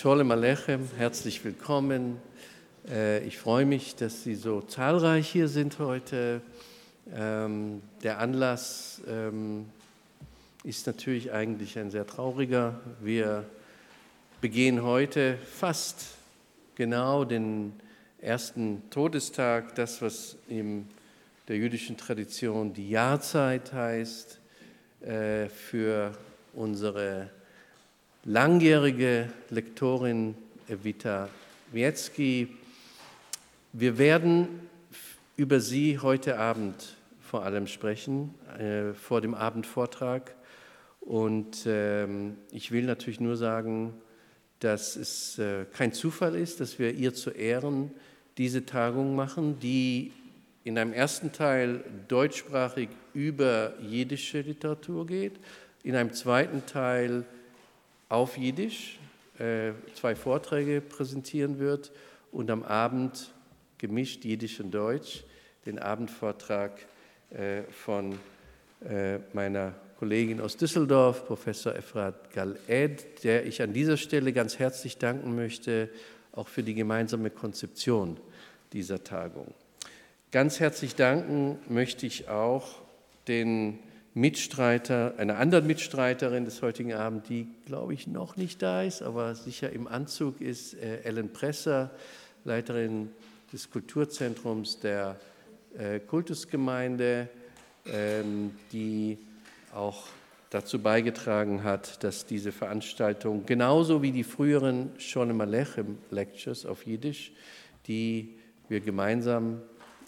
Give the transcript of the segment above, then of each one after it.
Sholem Alechem, herzlich willkommen. Äh, ich freue mich, dass Sie so zahlreich hier sind heute. Ähm, der Anlass ähm, ist natürlich eigentlich ein sehr trauriger. Wir begehen heute fast genau den ersten Todestag, das, was in der jüdischen Tradition die Jahrzeit heißt, äh, für unsere langjährige Lektorin Evita Wietzki. Wir werden über sie heute Abend vor allem sprechen, äh, vor dem Abendvortrag. Und ähm, ich will natürlich nur sagen, dass es äh, kein Zufall ist, dass wir ihr zu Ehren diese Tagung machen, die in einem ersten Teil deutschsprachig über jiddische Literatur geht, in einem zweiten Teil auf Jiddisch äh, zwei Vorträge präsentieren wird und am Abend gemischt Jiddisch und Deutsch den Abendvortrag äh, von äh, meiner Kollegin aus Düsseldorf, Professor Efrat Galed, der ich an dieser Stelle ganz herzlich danken möchte, auch für die gemeinsame Konzeption dieser Tagung. Ganz herzlich danken möchte ich auch den Mitstreiter, einer anderen Mitstreiterin des heutigen Abends, die, glaube ich, noch nicht da ist, aber sicher im Anzug ist, äh, Ellen Presser, Leiterin des Kulturzentrums der äh, Kultusgemeinde, ähm, die auch dazu beigetragen hat, dass diese Veranstaltung genauso wie die früheren Sholem Alechem Lectures auf Jiddisch, die wir gemeinsam,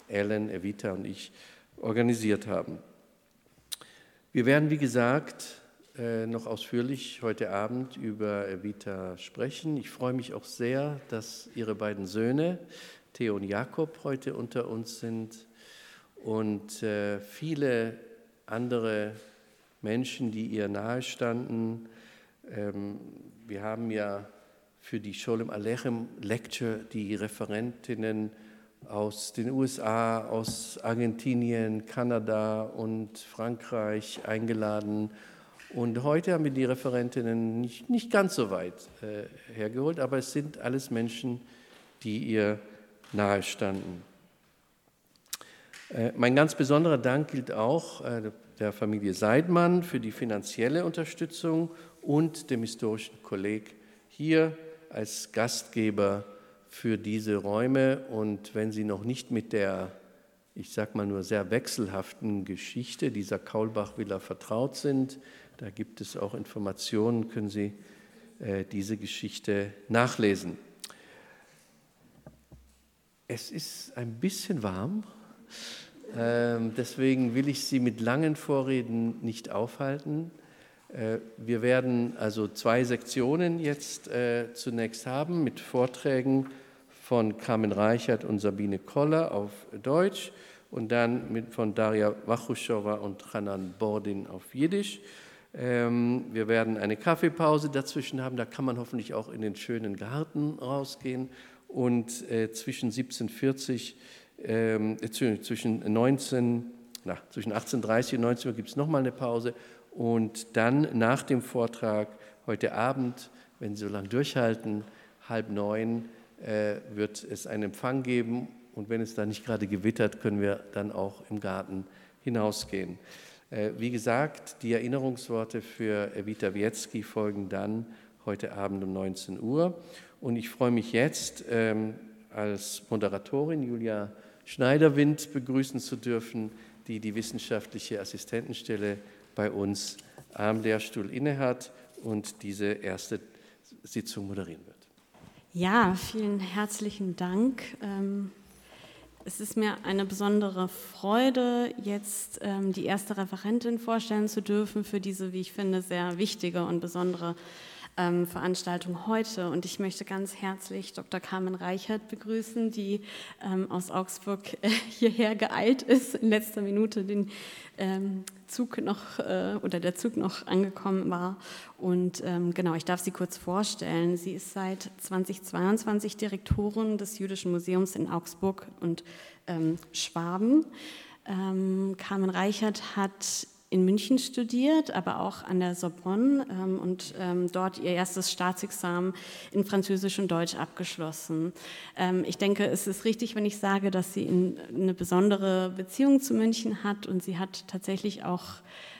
Ellen, Evita und ich, organisiert haben. Wir werden, wie gesagt, äh, noch ausführlich heute Abend über Evita sprechen. Ich freue mich auch sehr, dass Ihre beiden Söhne, Theo und Jakob, heute unter uns sind und äh, viele andere Menschen, die ihr nahestanden. Ähm, wir haben ja für die Sholem Alechem Lecture die Referentinnen aus den USA, aus Argentinien, Kanada und Frankreich eingeladen. Und heute haben wir die Referentinnen nicht, nicht ganz so weit äh, hergeholt, aber es sind alles Menschen, die ihr nahestanden. Äh, mein ganz besonderer Dank gilt auch äh, der Familie Seidmann für die finanzielle Unterstützung und dem historischen Kolleg hier als Gastgeber für diese Räume. Und wenn Sie noch nicht mit der, ich sage mal nur sehr wechselhaften Geschichte dieser Kaulbach-Villa vertraut sind, da gibt es auch Informationen, können Sie äh, diese Geschichte nachlesen. Es ist ein bisschen warm, ähm, deswegen will ich Sie mit langen Vorreden nicht aufhalten. Äh, wir werden also zwei Sektionen jetzt äh, zunächst haben mit Vorträgen von Carmen Reichert und Sabine Koller auf Deutsch und dann mit, von Daria Wachuschowa und Hanan Bordin auf Jiddisch. Ähm, wir werden eine Kaffeepause dazwischen haben, da kann man hoffentlich auch in den schönen Garten rausgehen. Und äh, zwischen 1740, äh, zwischen 19, na, zwischen 18.30 und 19 Uhr gibt es nochmal eine Pause. Und dann nach dem Vortrag heute Abend, wenn Sie so lange durchhalten, halb neun, wird es einen Empfang geben und wenn es da nicht gerade gewittert, können wir dann auch im Garten hinausgehen. Äh, wie gesagt, die Erinnerungsworte für Evita Wietzki folgen dann heute Abend um 19 Uhr. Und ich freue mich jetzt, ähm, als Moderatorin Julia Schneiderwind begrüßen zu dürfen, die die wissenschaftliche Assistentenstelle bei uns am Lehrstuhl innehat und diese erste Sitzung moderieren wird. Ja, vielen herzlichen Dank. Ähm, es ist mir eine besondere Freude, jetzt ähm, die erste Referentin vorstellen zu dürfen für diese, wie ich finde, sehr wichtige und besondere ähm, Veranstaltung heute. Und ich möchte ganz herzlich Dr. Carmen Reichert begrüßen, die ähm, aus Augsburg äh, hierher geeilt ist, in letzter Minute den ähm, Zug noch äh, oder der Zug noch angekommen war. Und ähm, genau, ich darf sie kurz vorstellen. Sie ist seit 2022 Direktorin des Jüdischen Museums in Augsburg und ähm, Schwaben. Ähm, Carmen Reichert hat in München studiert, aber auch an der Sorbonne ähm, und ähm, dort ihr erstes Staatsexamen in Französisch und Deutsch abgeschlossen. Ähm, ich denke, es ist richtig, wenn ich sage, dass sie in, eine besondere Beziehung zu München hat und sie hat tatsächlich auch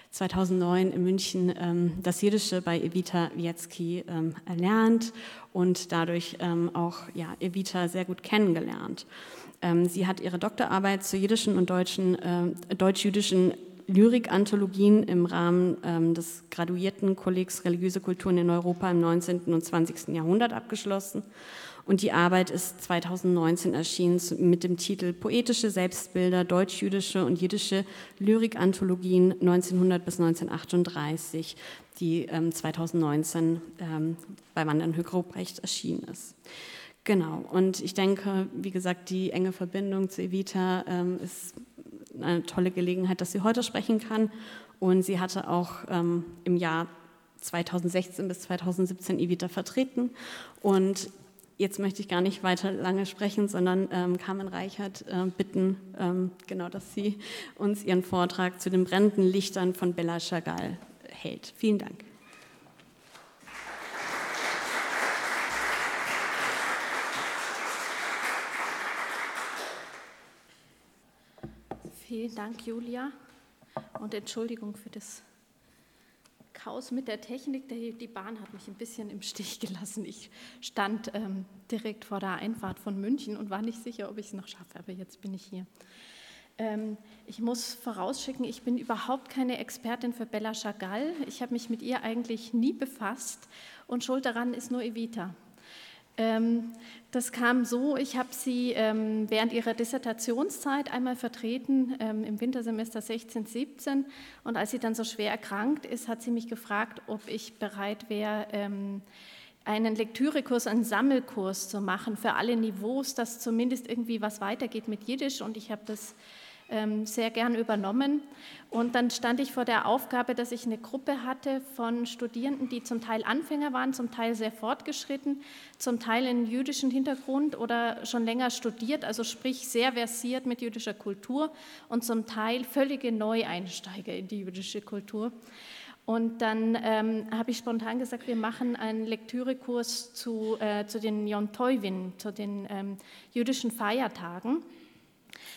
2009 in München ähm, das Jiddische bei Evita Wietzki ähm, erlernt und dadurch ähm, auch ja, Evita sehr gut kennengelernt. sie hat ihre Doktorarbeit zu jiddischen und deutschen, äh, deutsch-jüdischen Lyrikanthologien im Rahmen ähm, des Graduiertenkollegs Religiöse Kulturen in Europa im 19. und 20. Jahrhundert abgeschlossen. Und die Arbeit ist 2019 erschienen mit dem Titel Poetische Selbstbilder, deutsch-jüdische und jiddische Lyrikanthologien 1900 bis 1938, die ähm, 2019 ähm, bei Wandern Höck-Ruprecht erschienen ist. Genau, und ich denke, wie gesagt, die enge Verbindung zu Evita ähm, ist eine tolle Gelegenheit, dass sie heute sprechen kann. Und sie hatte auch ähm, im Jahr 2016 bis 2017 Evita vertreten. Und jetzt möchte ich gar nicht weiter lange sprechen, sondern ähm, Carmen Reichert äh, bitten, ähm, genau, dass sie uns ihren Vortrag zu den brennenden Lichtern von Bella Chagall hält. Vielen Dank. Vielen Dank, Julia. Und Entschuldigung für das Chaos mit der Technik. Die Bahn hat mich ein bisschen im Stich gelassen. Ich stand ähm, direkt vor der Einfahrt von München und war nicht sicher, ob ich es noch schaffe, aber jetzt bin ich hier. Ähm, ich muss vorausschicken, ich bin überhaupt keine Expertin für Bella Chagall. Ich habe mich mit ihr eigentlich nie befasst und schuld daran ist nur Evita. Ähm, das kam so, ich habe sie ähm, während ihrer Dissertationszeit einmal vertreten ähm, im Wintersemester 16, 17 und als sie dann so schwer erkrankt ist, hat sie mich gefragt, ob ich bereit wäre, einen Lektürekurs, einen Sammelkurs zu machen für alle Niveaus, dass zumindest irgendwie was weitergeht mit Jiddisch. Und ich habe das ähm, sehr gern übernommen. Und dann stand ich vor der Aufgabe, dass ich eine Gruppe hatte von Studierenden, die zum Teil Anfänger waren, zum Teil sehr fortgeschritten, zum Teil einen jüdischen Hintergrund oder schon länger studiert, also sprich sehr versiert mit jüdischer Kultur und zum Teil völlige Neueinsteiger in die jüdische Kultur. Und dann ähm, habe ich spontan gesagt, wir machen einen Lektürekurs zu, äh, zu den Yom Tovin, zu den ähm, jüdischen Feiertagen.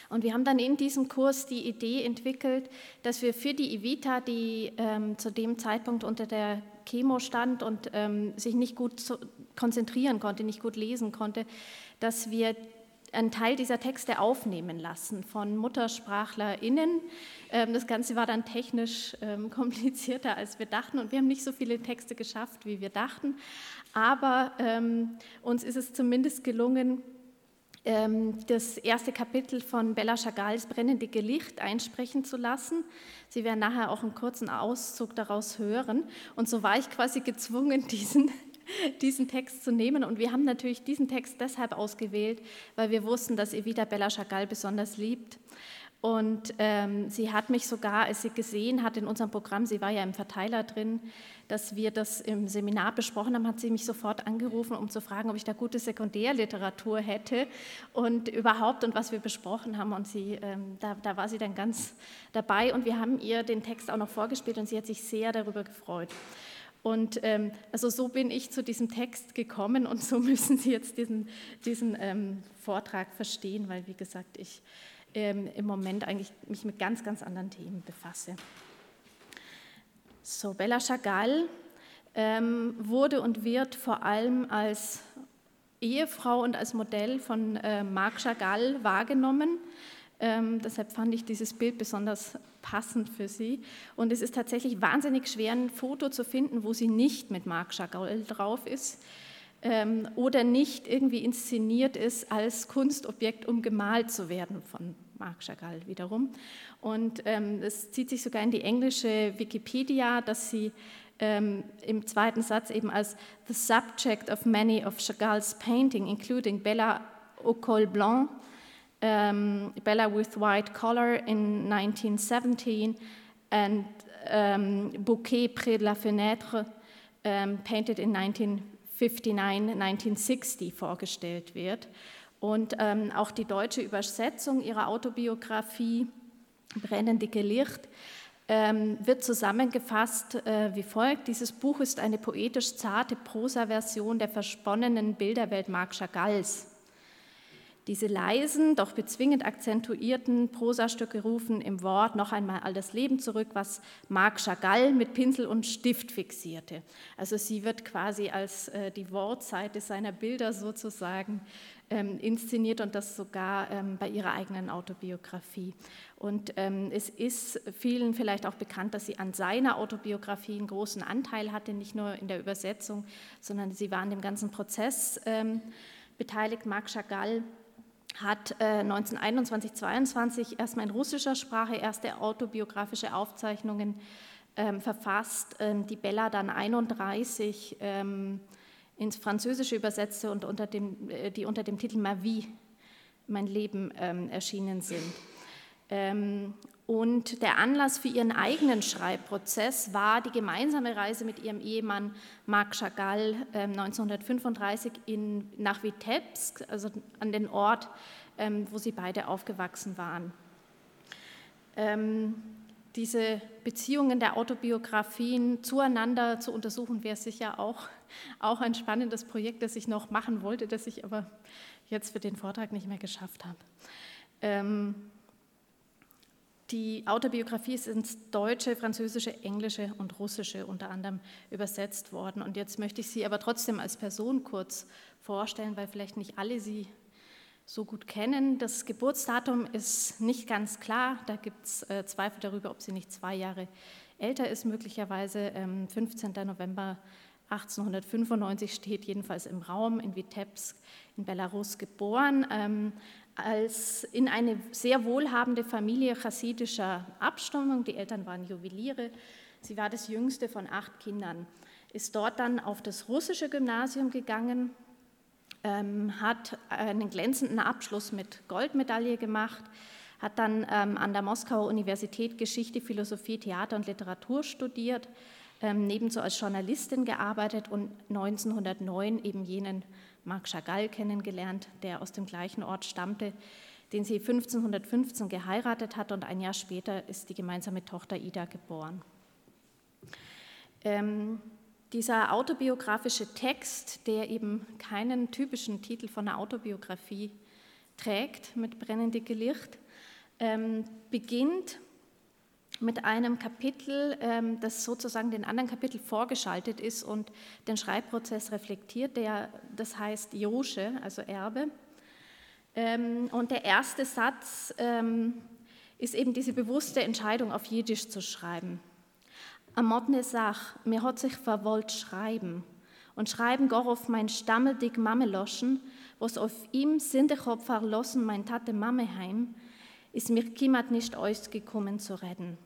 Und wir haben dann in diesem Kurs die Idee entwickelt, dass wir für die Evita, die ähm, zu dem Zeitpunkt unter der Chemo stand und ähm, sich nicht gut konzentrieren konnte, nicht gut lesen konnte, dass wir einen Teil dieser Texte aufnehmen lassen von MuttersprachlerInnen. Ähm, das Ganze war dann technisch ähm, komplizierter, als wir dachten und wir haben nicht so viele Texte geschafft, wie wir dachten. Aber ähm, uns ist es zumindest gelungen, das erste Kapitel von Bella Chagalls Brennende Licht einsprechen zu lassen. Sie werden nachher auch einen kurzen Auszug daraus hören. Und so war ich quasi gezwungen, diesen, diesen Text zu nehmen. Und wir haben natürlich diesen Text deshalb ausgewählt, weil wir wussten, dass Evita Bella Chagall besonders liebt. Und ähm, sie hat mich sogar, als sie gesehen hat in unserem Programm, sie war ja im Verteiler drin, dass wir das im Seminar besprochen haben, hat sie mich sofort angerufen, um zu fragen, ob ich da gute Sekundärliteratur hätte und überhaupt und was wir besprochen haben. Und sie, ähm, da, da war sie dann ganz dabei und wir haben ihr den Text auch noch vorgespielt und sie hat sich sehr darüber gefreut. Und ähm, also so bin ich zu diesem Text gekommen und so müssen Sie jetzt diesen, diesen ähm, Vortrag verstehen, weil wie gesagt, ich ähm, im Moment eigentlich mich mit ganz, ganz anderen Themen befasse. So, Bella Chagall ähm, wurde und wird vor allem als Ehefrau und als Modell von äh, Marc Chagall wahrgenommen. Ähm, deshalb fand ich dieses Bild besonders passend für sie. Und es ist tatsächlich wahnsinnig schwer, ein Foto zu finden, wo sie nicht mit Marc Chagall drauf ist ähm, oder nicht irgendwie inszeniert ist als Kunstobjekt, um gemalt zu werden von Marc Chagall wiederum. Und ähm, es zieht sich sogar in die englische Wikipedia, dass sie ähm, im zweiten Satz eben als the subject of many of Chagalls painting, including Bella au col blanc, um, Bella with white collar in 1917 and um, Bouquet près de la fenêtre, um, painted in 1959, 1960 vorgestellt wird. Und ähm, auch die deutsche Übersetzung ihrer Autobiografie Brennende Licht ähm, wird zusammengefasst äh, wie folgt. Dieses Buch ist eine poetisch zarte Prosa-Version der versponnenen Bilderwelt Marc Chagalls. Diese leisen, doch bezwingend akzentuierten Prosastücke rufen im Wort noch einmal all das Leben zurück, was Marc Chagall mit Pinsel und Stift fixierte. Also sie wird quasi als äh, die Wortseite seiner Bilder sozusagen ähm, inszeniert und das sogar ähm, bei ihrer eigenen Autobiografie. Und ähm, es ist vielen vielleicht auch bekannt, dass sie an seiner Autobiografie einen großen Anteil hatte, nicht nur in der Übersetzung, sondern sie war an dem ganzen Prozess ähm, beteiligt. Marc Chagall hat äh, 1921, 22 erstmal in russischer Sprache erste autobiografische Aufzeichnungen ähm, verfasst, ähm, die Bella dann 31 ähm, ins Französische übersetzte und unter dem, äh, die unter dem Titel Ma vie, mein Leben, ähm, erschienen sind. Ähm, und der Anlass für ihren eigenen Schreibprozess war die gemeinsame Reise mit ihrem Ehemann Marc Chagall äh, 1935 in, nach Vitebsk, also an den Ort, ähm, wo sie beide aufgewachsen waren. Ähm, diese Beziehungen der Autobiografien zueinander zu untersuchen, wäre sicher auch, auch ein spannendes Projekt, das ich noch machen wollte, das ich aber jetzt für den Vortrag nicht mehr geschafft habe. Ähm, die Autobiografie ist ins Deutsche, Französische, Englische und Russische unter anderem übersetzt worden. Und jetzt möchte ich Sie aber trotzdem als Person kurz vorstellen, weil vielleicht nicht alle Sie so gut kennen. Das Geburtsdatum ist nicht ganz klar. Da gibt es äh, Zweifel darüber, ob sie nicht zwei Jahre älter ist, möglicherweise. Ähm, 15. November 1895 steht jedenfalls im Raum in Vitebsk in Belarus geboren. Ähm, als in eine sehr wohlhabende Familie chassidischer Abstammung. Die Eltern waren Juweliere. Sie war das jüngste von acht Kindern. Ist dort dann auf das russische Gymnasium gegangen, hat einen glänzenden Abschluss mit Goldmedaille gemacht, hat dann ähm, an der Moskauer Universität Geschichte, Philosophie, Theater und Literatur studiert, ähm, nebenso als Journalistin gearbeitet und 1909 eben jenen Marc Chagall kennengelernt, der aus dem gleichen Ort stammte, den sie 1515 geheiratet hat und ein Jahr später ist die gemeinsame Tochter Ida geboren. Ähm, dieser autobiografische Text, der eben keinen typischen Titel von einer Autobiografie trägt mit brennendicke Licht, ähm, beginnt mit einem Kapitel, ähm, das sozusagen den anderen Kapitel vorgeschaltet ist und den Schreibprozess reflektiert, der, das heißt Josche, also Erbe. Ähm, und der erste Satz ist eben diese bewusste Entscheidung, auf Jiddisch zu schreiben. Amotne Sach, mir hat sich verwollt schreiben und schreiben gar auf mein stammeldick Mameloschen, was auf ihm Sindechop verlassen mein Tate Mameheim, ist mir kimmat nicht ausgekommen zu retten.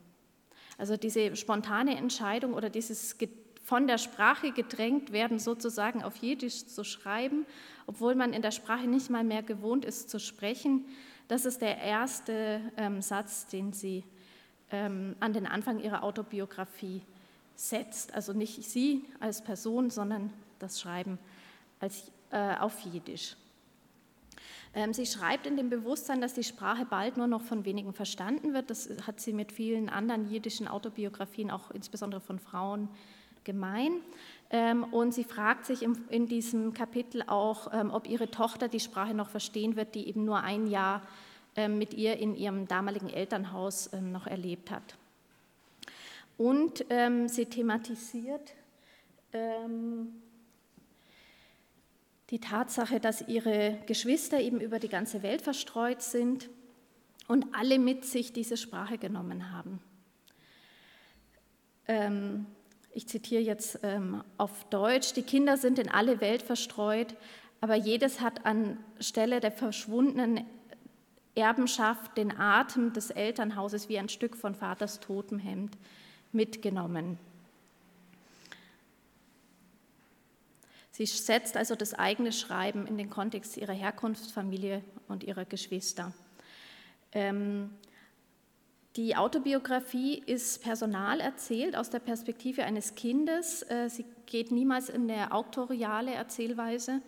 Also diese spontane Entscheidung oder dieses von der Sprache gedrängt werden, sozusagen auf Jiddisch zu schreiben, obwohl man in der Sprache nicht mal mehr gewohnt ist zu sprechen, das ist der erste ähm, Satz, den sie ähm, an den Anfang ihrer Autobiografie setzt. Also nicht sie als Person, sondern das Schreiben als, äh, auf Jiddisch. Ähm, sie schreibt in dem Bewusstsein, dass die Sprache bald nur noch von wenigen verstanden wird. Das hat sie mit vielen anderen jiddischen Autobiografien, auch insbesondere von Frauen, gemein. Ähm, und sie fragt sich in diesem Kapitel auch, ähm, ob ihre Tochter die Sprache noch verstehen wird, die eben nur ein Jahr mit ihr in ihrem damaligen Elternhaus noch erlebt hat. Und sie thematisiert die Tatsache, dass ihre Geschwister eben über die ganze Welt verstreut sind und alle mit sich diese Sprache genommen haben. Ähm, ich zitiere jetzt ähm, auf Deutsch, die Kinder sind in alle Welt verstreut, aber jedes hat an Stelle der verschwundenen Erbenschaft den Atem des Elternhauses wie ein Stück von Vaters Totenhemd mitgenommen. Sie setzt also das eigene Schreiben in den Kontext ihrer Herkunftsfamilie und ihrer Geschwister. Ähm, die Autobiografie ist personal erzählt aus der Perspektive eines Kindes. Äh, sie geht niemals in der auktoriale Erzählweise.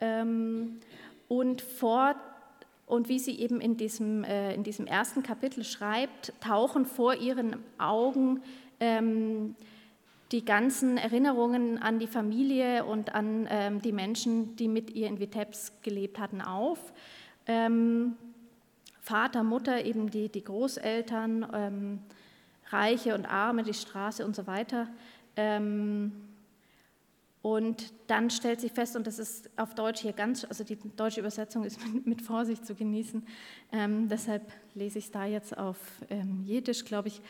Ähm, und vor Und wie sie eben in diesem, äh, in diesem ersten Kapitel schreibt, tauchen vor ihren Augen ähm, die ganzen Erinnerungen an die Familie und an ähm, die Menschen, die mit ihr in Vitebsk gelebt hatten, auf. Ähm, Vater, Mutter, eben die, die Großeltern, ähm, Reiche und Arme, die Straße und so weiter. Ähm, und dann stellt sie fest, und das ist auf Deutsch hier ganz, also die deutsche Übersetzung ist mit, Vorsicht zu genießen, ähm, deshalb lese ich es da jetzt auf ähm, Jiddisch, glaube ich.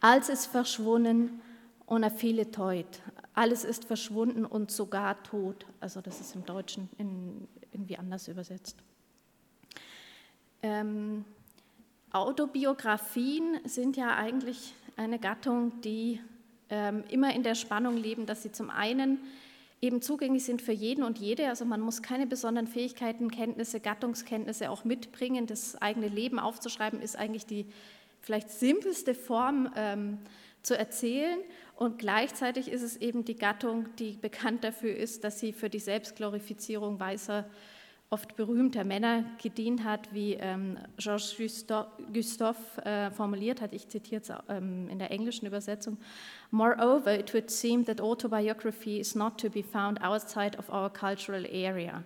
Als es verschwunden und er viele teut. Alles ist verschwunden und sogar tot. Also das ist im Deutschen in, irgendwie anders übersetzt. Ähm, Autobiografien sind ja eigentlich eine Gattung, die immer in der Spannung leben, dass sie zum einen eben zugänglich sind für jeden und jede. Also man muss keine besonderen Fähigkeiten, Kenntnisse, Gattungskenntnisse auch mitbringen. Das eigene Leben aufzuschreiben ist eigentlich die vielleicht simpelste Form ähm, zu erzählen. Und gleichzeitig ist es eben die Gattung, die bekannt dafür ist, dass sie für die Selbstglorifizierung weißer oft berühmter Männer gedient hat, wie ähm, Georges Gustave äh, formuliert hat, ich zitiere es ähm, in der englischen Übersetzung, Moreover, it would seem that autobiography is not to be found outside of our cultural area.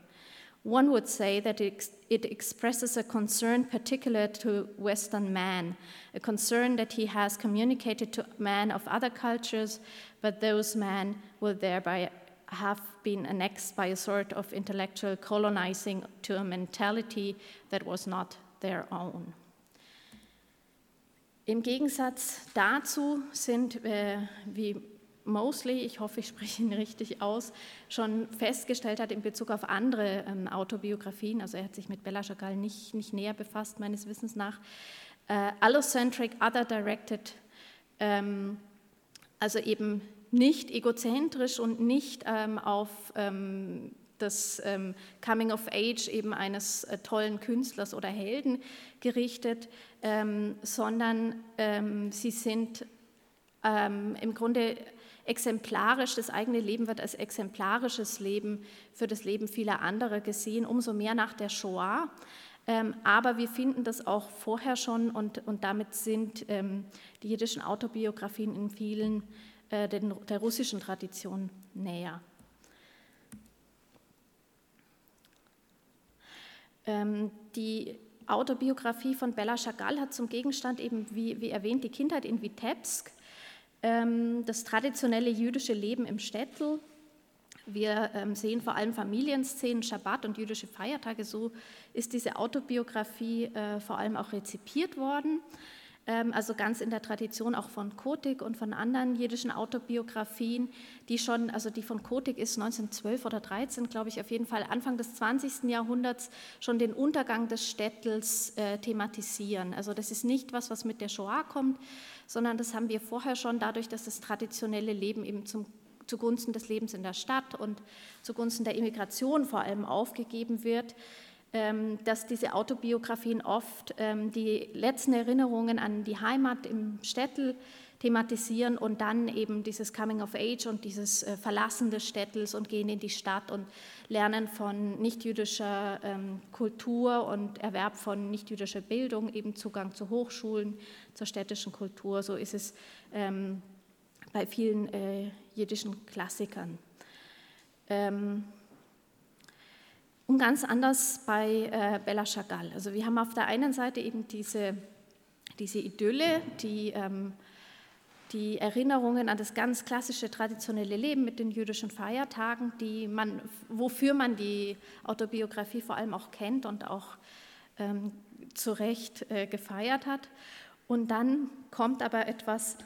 One would say that it, it expresses a concern particular to Western man, a concern that he has communicated to men of other cultures, but those men will thereby have been annexed by a sort of intellectual colonizing to a mentality that was not their own. Im Gegensatz dazu sind, äh, wie Mosley, ich hoffe, ich spreche ihn richtig aus, schon festgestellt hat in Bezug auf andere ähm, Autobiografien, also er hat sich mit Bella Chagall nicht, nicht näher befasst, meines Wissens nach, äh, allocentric, other-directed, ähm, also eben nicht egozentrisch und nicht ähm, auf ähm, das ähm, Coming of Age eben eines äh, tollen Künstlers oder Helden gerichtet, ähm, sondern ähm, sie sind ähm, im Grunde exemplarisch, das eigene Leben wird als exemplarisches Leben für das Leben vieler anderer gesehen, umso mehr nach der Shoah. Aber wir finden das auch vorher schon und, und damit sind die jiddischen Autobiografien in vielen den, der russischen Tradition näher. Ähm, die Autobiografie von Bella Chagall hat zum Gegenstand eben, wie, wie erwähnt, die Kindheit in Vitebsk, ähm, das traditionelle jüdische Leben im Städtel. Wir ähm, sehen vor allem Familienszenen, Schabbat und jüdische Feiertage. So ist diese Autobiografie äh, vor allem auch rezipiert worden. Ähm, also ganz in der Tradition auch von Kotik und von anderen jiddischen Autobiografien, die schon, also die von Kotik ist 1912 oder 13, glaube ich, auf jeden Fall Anfang des 20. Jahrhunderts schon den Untergang des Städtels äh, thematisieren. Also das ist nicht was, was mit der Shoah kommt, sondern das haben wir vorher schon dadurch, dass das traditionelle Leben eben zum zugunsten des Lebens in der Stadt und zugunsten der Immigration vor allem aufgegeben wird. Ähm, dass diese Autobiografien oft ähm, die letzten Erinnerungen an die Heimat im Städtel thematisieren und dann eben dieses Coming of Age und dieses äh, Verlassen des Städtels und gehen in die Stadt und lernen von nichtjüdischer ähm, Kultur und Erwerb von nichtjüdischer Bildung, eben Zugang zu Hochschulen, zur städtischen Kultur. So ist es bei vielen äh, jiddischen Klassikern. Und ganz anders bei äh, Bella Chagall. Also wir haben auf der einen Seite eben diese, diese Idylle, die, ähm, die Erinnerungen an das ganz klassische traditionelle Leben mit den jüdischen Feiertagen, die man, wofür man die Autobiografie vor allem auch kennt und auch ähm, zu Recht äh, gefeiert hat. Und dann kommt aber etwas,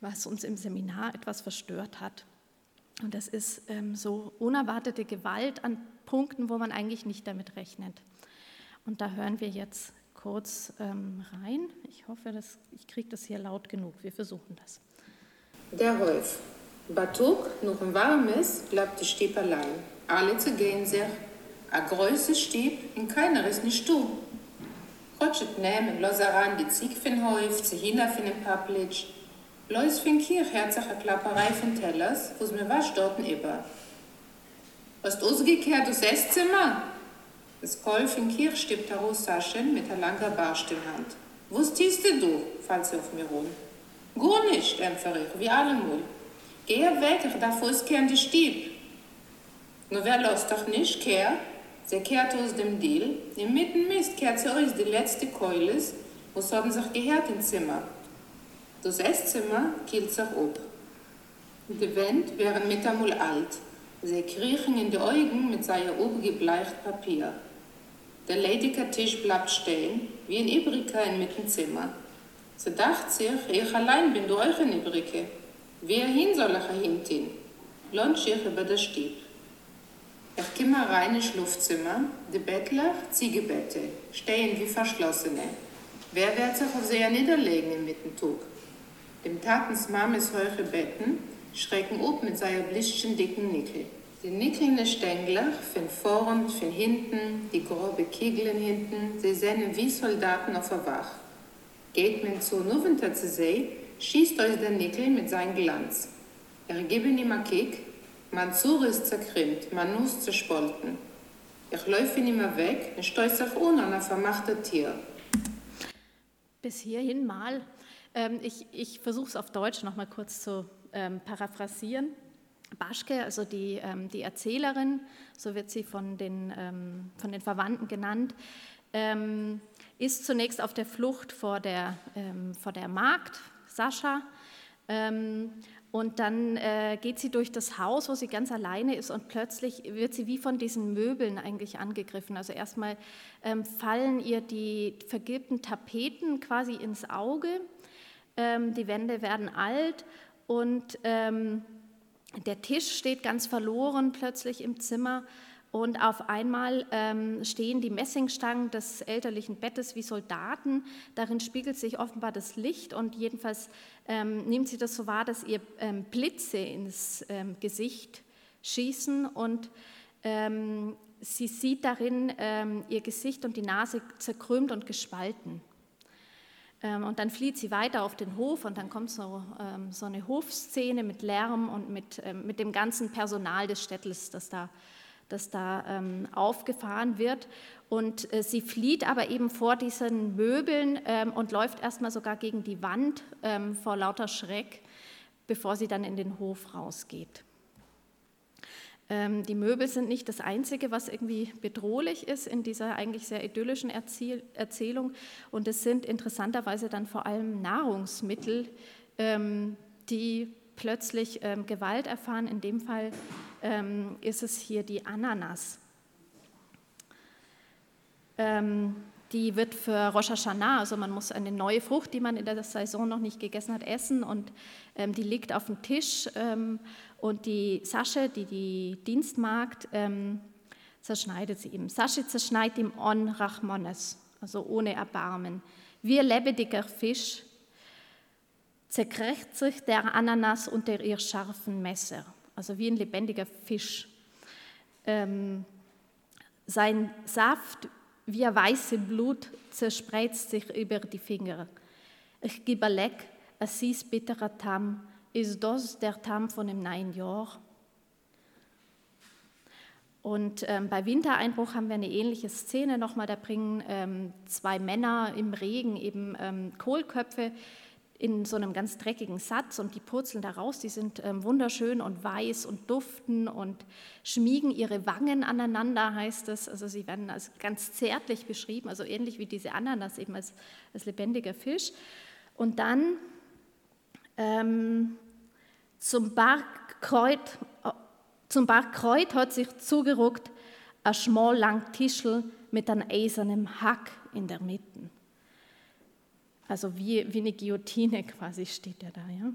was uns im Seminar etwas verstört hat. Und das ist ähm, so unerwartete Gewalt an Punkten, wo man eigentlich nicht damit rechnet. Und da hören wir jetzt kurz ähm, rein. Ich hoffe, dass, ich kriege das hier laut genug. Wir versuchen das. Der Wolf. Batuk, noch ein warmes, bleibt die Stieb allein. Alle zu gehen sich. A größe Stieb, in keiner ist nicht du. Rutschet nehmen, los heran die Zieg von Häuf, zu hina von dem Paplitsch. Lois von Kirch, herzliche Klapperei von Tellers, wo's mir was dort über. Hast du ausgekehrt aus Esszimmer? Das Kolf in Kirch stippt heraus Saschen mit der langen Barst in Hand. Was tiest du? fällt sie auf mir rum. Gar nicht, empfer ich, wie allemal. Geh weg, ich darf auskehren die Stieb. Nur wer lässt doch nicht, kehr? Sie kehrt aus dem Deal. Im Mitten Mist kehrt sie aus die letzte Keulis, wo es haben sich gehört im Zimmer. Das Esszimmer kielt sich ab. Die Wände wären mit einmal alt. Sie kriechen in die Augen mit seinem abgebleicht Papier. Der ledige Tisch bleibt stehen, wie ein Ibrika in Mittenzimmer. Sie dacht sich, ich allein bin durch ein Ibrike. Wer hin soll ich hinten? Lohnt sich über den Stieb. Ich komme rein ins Schlafzimmer, die Bettler, Ziegebette, stehen wie Verschlossene. Wer wird sich auf sie niederlegen im Mittentug? Dem Tatens Mames heure Betten schrecken ob mit seiner blischen dicken Nickel. Die nickelnde Stängler, von vorn, von hinten, die grobe Kegeln hinten, sie sehen wie Soldaten auf der Wach. Geht man zu Nuventer zu See, schießt euch der Nickel mit seinem Glanz. Er gebe ihm a Kick, man Zur ist zerkrimmt, man Nuss zerspolten. Ich läufe ihn immer weg und stoß sich un an ein vermachtes Tier. Bis hierhin mal. Ähm, ich ich versuche es auf Deutsch noch mal kurz zu ähm, paraphrasieren. Baschke, also die, ähm, die Erzählerin, so wird sie von den, ähm, von den Verwandten genannt, ähm, ist zunächst auf der Flucht vor der, ähm, vor der Magd, Sascha, ähm, und dann äh, geht sie durch das Haus, wo sie ganz alleine ist und plötzlich wird sie wie von diesen Möbeln eigentlich angegriffen. Also erstmal fallen ihr die vergilbten Tapeten quasi ins Auge, die Wände werden alt und ähm, der Tisch steht ganz verloren plötzlich im Zimmer und auf einmal ähm, stehen die Messingstangen des elterlichen Bettes wie Soldaten. Darin spiegelt sich offenbar das Licht und jedenfalls ähm, nimmt sie das so wahr, dass ihr ähm, Blitze ins ähm, Gesicht schießen und ähm, sie sieht darin ähm, ihr Gesicht und die Nase zerkrümmt und gespalten. Und dann flieht sie weiter auf den Hof und dann kommt so, so eine Hofszene mit Lärm und mit, mit dem ganzen Personal des Städtels, das da das da ähm, aufgefahren wird. Und äh, sie flieht aber eben vor diesen Möbeln ähm, und läuft erstmal sogar gegen die Wand ähm, vor lauter Schreck, bevor sie dann in den Hof rausgeht. Ähm, die Möbel sind nicht das Einzige, was irgendwie bedrohlich ist in dieser eigentlich sehr idyllischen Erzähl Erzählung. Und es sind interessanterweise dann vor allem Nahrungsmittel, ähm, die plötzlich ähm, Gewalt erfahren. In dem Fall ist es hier die Ananas. Die wird für Rosh Hashanah, also man muss eine neue Frucht, die man in der Saison noch nicht gegessen hat, essen und ähm, die liegt auf dem Tisch ähm, und die Sasche, die die Dienstmagd, ähm, zerschneidet sie ihm. Sasche zerschneidet ihm on Rachmones, also ohne Erbarmen. Wie lebendiger Fisch zerkrächt sich der Ananas unter ihr scharfen Messer also wie ein lebendiger Fisch. Ähm, sein Saft wie ein weißes Blut zerspreizt sich über die Finger. Ich gebe leck, es ist bitterer Tam, ist das der Tam von dem neuen Jahr? Und ähm, bei Wintereinbruch haben wir eine ähnliche Szene nochmal. Da bringen ähm, zwei Männer im Regen eben ähm, Kohlköpfe in so einem ganz dreckigen Satz und die purzeln da raus, die sind ähm, wunderschön und weiß und duften und schmiegen ihre Wangen aneinander, heißt es. Also sie werden als ganz zärtlich beschrieben, also ähnlich wie diese Ananas eben als, als lebendiger Fisch. Und dann ähm, zum Barkkreuz, zum Barkkreuz hat sich zugeruckt ein schmal lang Tischel mit einem eisernen Hack in der Mitte. Also wie, wie eine Guillotine quasi steht er da. Ja?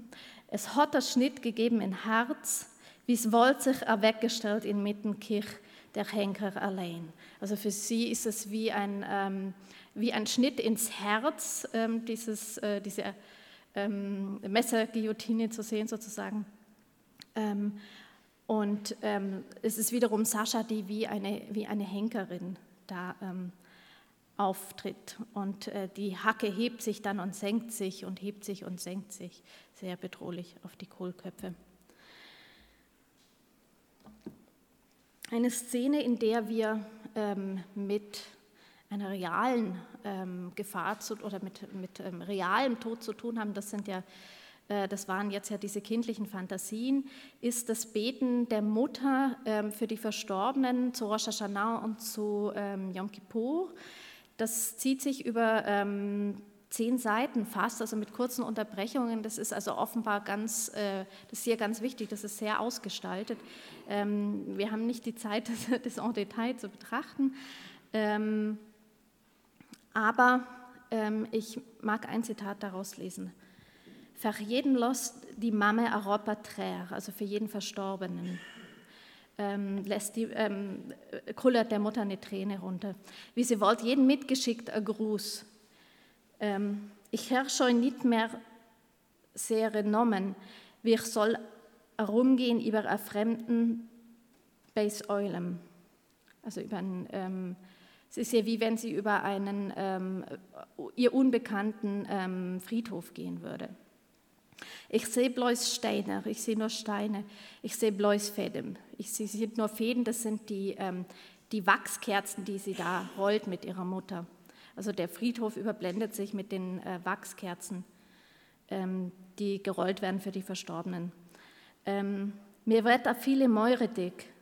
Es hat einen Schnitt gegeben in Herz, wie es wollte sich er weggestellt in Mittenkirch der Henker allein. Also für sie ist es wie ein, ähm, wie ein Schnitt ins Herz, ähm, dieses, äh, diese ähm, Messerguillotine zu sehen sozusagen. Ähm, und ähm, es ist wiederum Sascha, die wie eine, wie eine Henkerin da ähm, auftritt. Und äh, die Hacke hebt sich dann und senkt sich und hebt sich und senkt sich. Sehr bedrohlich auf die Kohlköpfe. Eine Szene, in der wir ähm, mit einer realen ähm, Gefahr zu, oder mit, mit ähm, realem Tod zu tun haben, das sind ja äh, das waren jetzt ja diese kindlichen Fantasien, ist das Beten der Mutter ähm, für die Verstorbenen zu Rosh Hashanah und zu ähm, Yom Kippur. Das zieht sich über ähm, zehn Seiten fast, also mit kurzen Unterbrechungen. Das ist also offenbar ganz, äh, das ist hier ganz wichtig, das ist sehr ausgestaltet. Wir haben nicht die Zeit, das en Detail zu betrachten. Aber ich mag ein Zitat daraus lesen. Für jeden lässt die Mama Europa trär, also für jeden Verstorbenen. Ähm, lässt die, ähm, kullert der Mutter eine Träne runter. Wie sie wollt, jeden mitgeschickt ein Gruß. Ähm, ich herrsche nicht mehr sehr genommen, wie ich soll herumgehen über einen fremden Base Eulem. Also über einen, ähm, es ist ja wie wenn sie über einen ähm, ihr unbekannten ähm, Friedhof gehen würde. Ich sehe bloß Steine, ich sehe nur Steine, ich sehe bloß Fäden. Ich sehe sind nur Fäden, das sind die, ähm, die Wachskerzen, die sie da rollt mit ihrer Mutter. Also der Friedhof überblendet sich mit den äh, Wachskerzen, ähm, die gerollt werden für die Verstorbenen. Ähm, mir wird da viele Meure dick.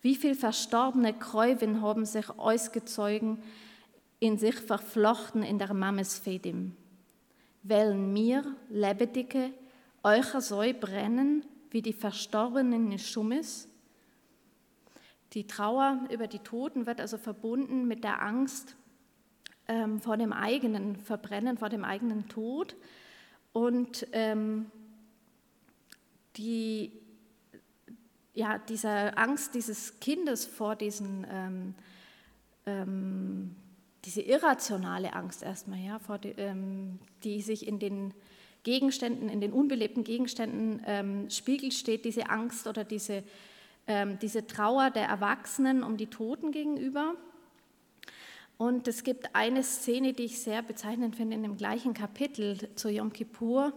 Wie viele verstorbene Kräuven haben sich ausgezogen, in sich verflochten in der Mammes Fedim wollen mir, Lebendige, eucher soll brennen, wie die Verstorbenen in Schummes? Die Trauer über die Toten wird also verbunden mit der Angst ähm, vor dem eigenen Verbrennen, vor dem eigenen Tod. Und ähm, die, ja, diese Angst dieses Kindes vor diesen ähm, ähm diese irrationale Angst erstmal, ja, die, ähm, die, sich in den Gegenständen, in den unbelebten Gegenständen ähm, spiegelt, steht diese Angst oder diese, ähm, diese Trauer der Erwachsenen um die Toten gegenüber. Und es gibt eine Szene, die ich sehr bezeichnend finde, in dem gleichen Kapitel zu Yom Kippur.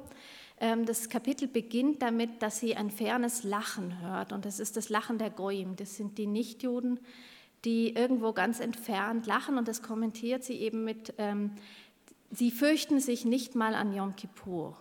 Ähm, das Kapitel beginnt damit, dass sie ein fernes Lachen hört. Und das ist das Lachen der Goyim. Das sind die Nichtjuden, die irgendwo ganz entfernt lachen und das kommentiert sie eben mit, ähm, sie fürchten sich nicht mal an Yom Kippur.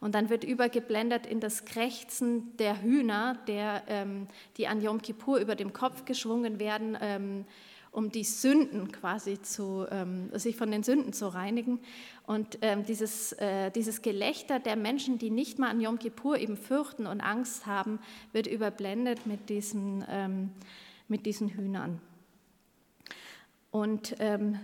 Und dann wird übergeblendet in das Krächzen der Hühner, der, ähm, die an Yom Kippur über dem Kopf geschwungen werden, ähm, um die Sünden quasi zu, ähm, sich von den Sünden zu reinigen. Und ähm, dieses, äh, dieses Gelächter der Menschen, die nicht mal an Yom Kippur eben fürchten und Angst haben, wird überblendet mit diesen, ähm, mit diesen Hühnern. Und ähm,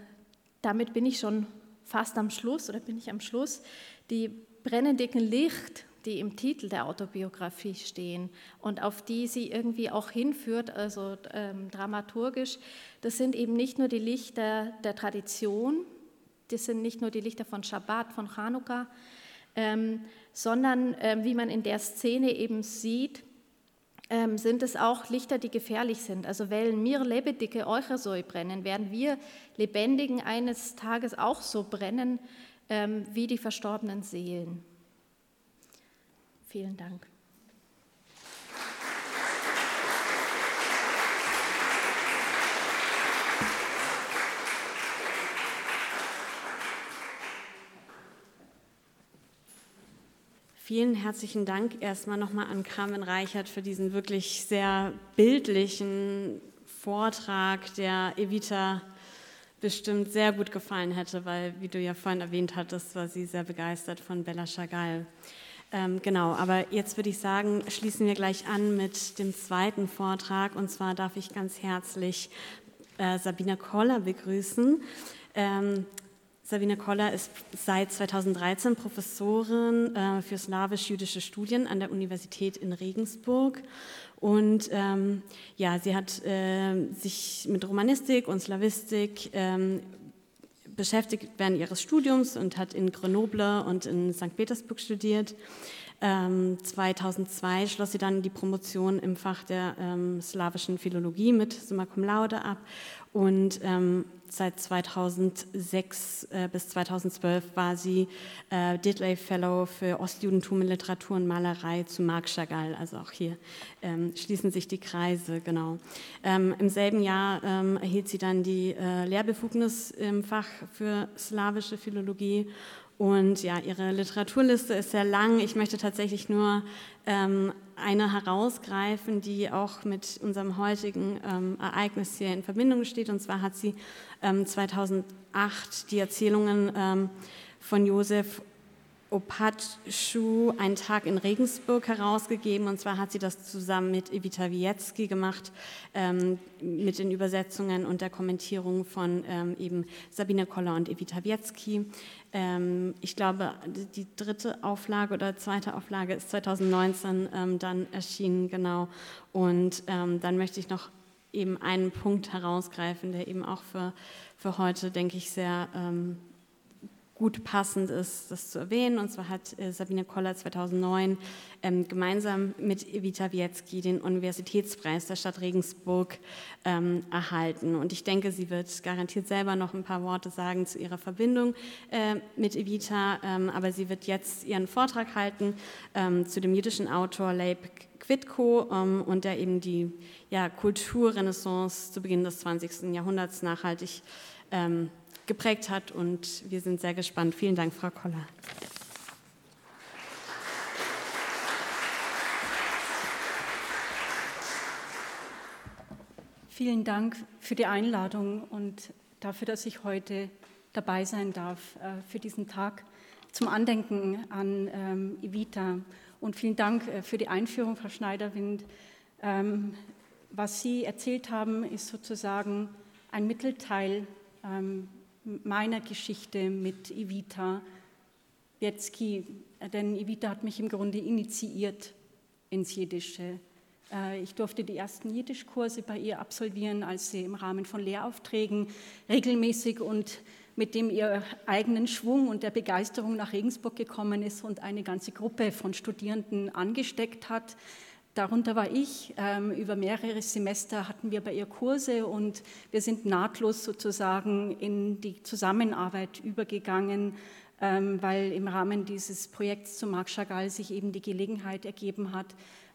damit bin ich schon fast am Schluss oder bin ich am Schluss. Die brennendicken Licht, die im Titel der Autobiografie stehen und auf die sie irgendwie auch hinführt, also ähm, dramaturgisch, das sind eben nicht nur die Lichter der Tradition, das sind nicht nur die Lichter von Shabbat, von Chanukka, ähm, sondern ähm, wie man in der Szene eben sieht, ähm, sind es auch Lichter, die gefährlich sind. Also wenn mir lebendige Eucher so brennen, werden wir Lebendigen eines Tages auch so brennen ähm, wie die verstorbenen Seelen. Vielen Dank. Vielen herzlichen Dank erstmal nochmal an Carmen Reichert für diesen wirklich sehr bildlichen Vortrag, der Evita bestimmt sehr gut gefallen hätte, weil, wie du ja vorhin erwähnt hattest, war sie sehr begeistert von Bella Chagall. Ähm, genau, aber jetzt würde ich sagen, schließen wir gleich an mit dem zweiten Vortrag. Und zwar darf ich ganz herzlich äh, Sabina Koller begrüßen. Ähm, Sabine Koller ist seit 2013 Professorin äh, für slawisch-jüdische Studien an der Universität in Regensburg. Und ähm, ja, sie hat äh, sich mit Romanistik und Slawistik ähm, beschäftigt während ihres Studiums und hat in Grenoble und in St. Petersburg studiert. Ähm, 2002 schloss sie dann die Promotion im Fach der ähm, slawischen Philologie mit Summa Cum Laude ab und ähm, seit 2006 äh, bis 2012 war sie äh, Diddley Fellow für Ostjudentum in Literatur und Malerei zu Marc Chagall. Also auch hier ähm, schließen sich die Kreise, genau. Ähm, Im selben Jahr ähm, erhielt sie dann die äh, Lehrbefugnis im Fach für slawische Philologie und ja, ihre Literaturliste ist sehr lang. Ich möchte tatsächlich nur eine herausgreifen, die auch mit unserem heutigen ähm, Ereignis hier in Verbindung steht. Und zwar hat sie ähm, 2008 die Erzählungen ähm, von Josef Opatschu einen Tag in Regensburg herausgegeben. Und zwar hat sie das zusammen mit Evita Wietzki gemacht, ähm, mit den Übersetzungen und der Kommentierung von ähm, eben Sabine Koller und Evita Wietzki. Ähm, ich glaube, die dritte Auflage oder zweite Auflage ist 2019 ähm, dann erschienen, genau. Und ähm, dann möchte ich noch eben einen Punkt herausgreifen, der eben auch für, für heute, denke ich, sehr ähm, gut passend ist, das zu erwähnen. Und zwar hat äh, Sabine Koller 2009 ähm, gemeinsam mit Evita Wietzki den Universitätspreis der Stadt Regensburg ähm, erhalten. Und ich denke, sie wird garantiert selber noch ein paar Worte sagen zu ihrer Verbindung äh, mit Evita. Ähm, aber sie wird jetzt ihren Vortrag halten ähm, zu dem jüdischen Autor Leib Quidko ähm, und der eben die ja, Kulturrenaissance zu Beginn des 20. Jahrhunderts nachhaltig ähm, geprägt hat. Und wir sind sehr gespannt. Vielen Dank, Frau Koller. Vielen Dank für die Einladung und dafür, dass ich heute dabei sein darf äh, für diesen Tag zum Andenken an ähm, Evita. Und vielen Dank äh, für die Einführung, Frau Schneiderwind. Ähm, was Sie erzählt haben, ist sozusagen ein Mittelteil ähm, meiner Geschichte mit Evita Wietzki, denn Evita hat mich im Grunde initiiert ins Jiddische. Äh, ich durfte die ersten Jiddischkurse bei ihr absolvieren, als sie im Rahmen von Lehraufträgen regelmäßig und mit dem ihr eigenen Schwung und der Begeisterung nach Regensburg gekommen ist und eine ganze Gruppe von Studierenden angesteckt hat. Darunter war ich. Ähm, über mehrere Semester hatten wir bei ihr Kurse und wir sind nahtlos sozusagen in die Zusammenarbeit übergegangen, ähm, weil im Rahmen dieses Projekts zu Marc Chagall sich eben die Gelegenheit ergeben hat,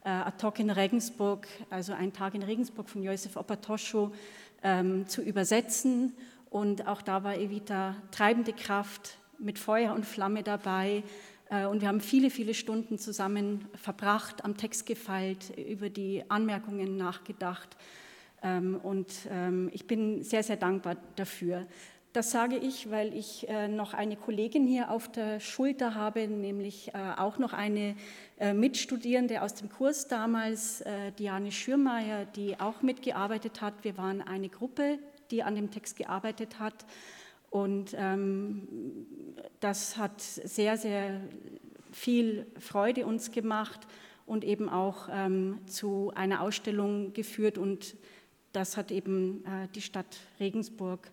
äh, ad hoc in Regensburg, also ein Tag in Regensburg von Josef Opatoscho, ähm, zu übersetzen. Und auch da war Evita treibende Kraft mit Feuer und Flamme dabei und wir haben viele, viele Stunden zusammen verbracht, am Text gefeilt, über die Anmerkungen nachgedacht. Ähm, und ähm, ich bin sehr, sehr dankbar dafür. Das sage ich, weil ich äh, noch eine Kollegin hier auf der Schulter habe, nämlich äh, auch noch eine Mitstudierende aus dem Kurs damals, Diane Schürmeier, die auch mitgearbeitet hat. Wir waren eine Gruppe, die an dem Text gearbeitet hat. Und ähm, das hat sehr, sehr viel Freude uns gemacht und eben auch ähm, zu einer Ausstellung geführt. Und das hat eben äh, die Stadt Regensburg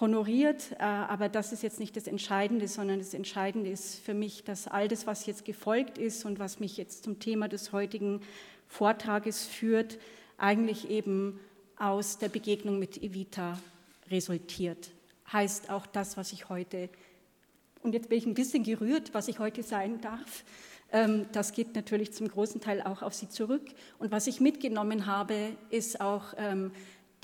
honoriert. Äh, aber das ist jetzt nicht das Entscheidende, sondern das Entscheidende ist für mich, dass all das, was jetzt gefolgt ist und was mich jetzt zum Thema des heutigen Vortrages führt, eigentlich eben aus der Begegnung mit Evita resultiert heißt auch das, was ich heute, und jetzt bin ich ein bisschen gerührt, was ich heute sein darf. Ähm, das geht natürlich zum großen Teil auch auf Sie zurück. Und was ich mitgenommen habe, ist auch ähm,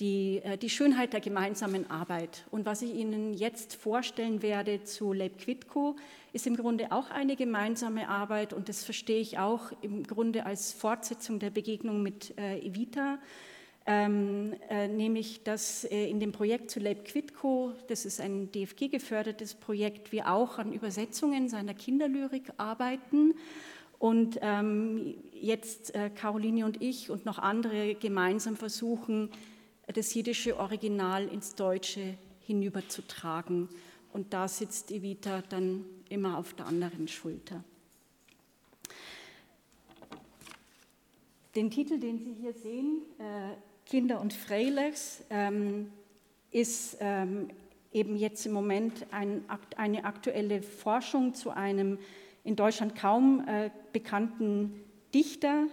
die, äh, die Schönheit der gemeinsamen Arbeit. Und was ich Ihnen jetzt vorstellen werde zu Leib Quidco, ist im Grunde auch eine gemeinsame Arbeit und das verstehe ich auch im Grunde als Fortsetzung der Begegnung mit äh, Evita ähm, äh, nämlich dass äh, in dem Projekt zu Leib Quidco, das ist ein DFG-gefördertes Projekt, wir auch an Übersetzungen seiner Kinderlyrik arbeiten und ähm, jetzt äh, Caroline und ich und noch andere gemeinsam versuchen, das jiddische Original ins Deutsche hinüberzutragen. Und da sitzt Evita dann immer auf der anderen Schulter. Den Titel, den Sie hier sehen, äh, Kinder und Freilers ähm, ist ähm, eben jetzt im Moment ein, eine aktuelle Forschung zu einem in Deutschland kaum äh, bekannten Dichter,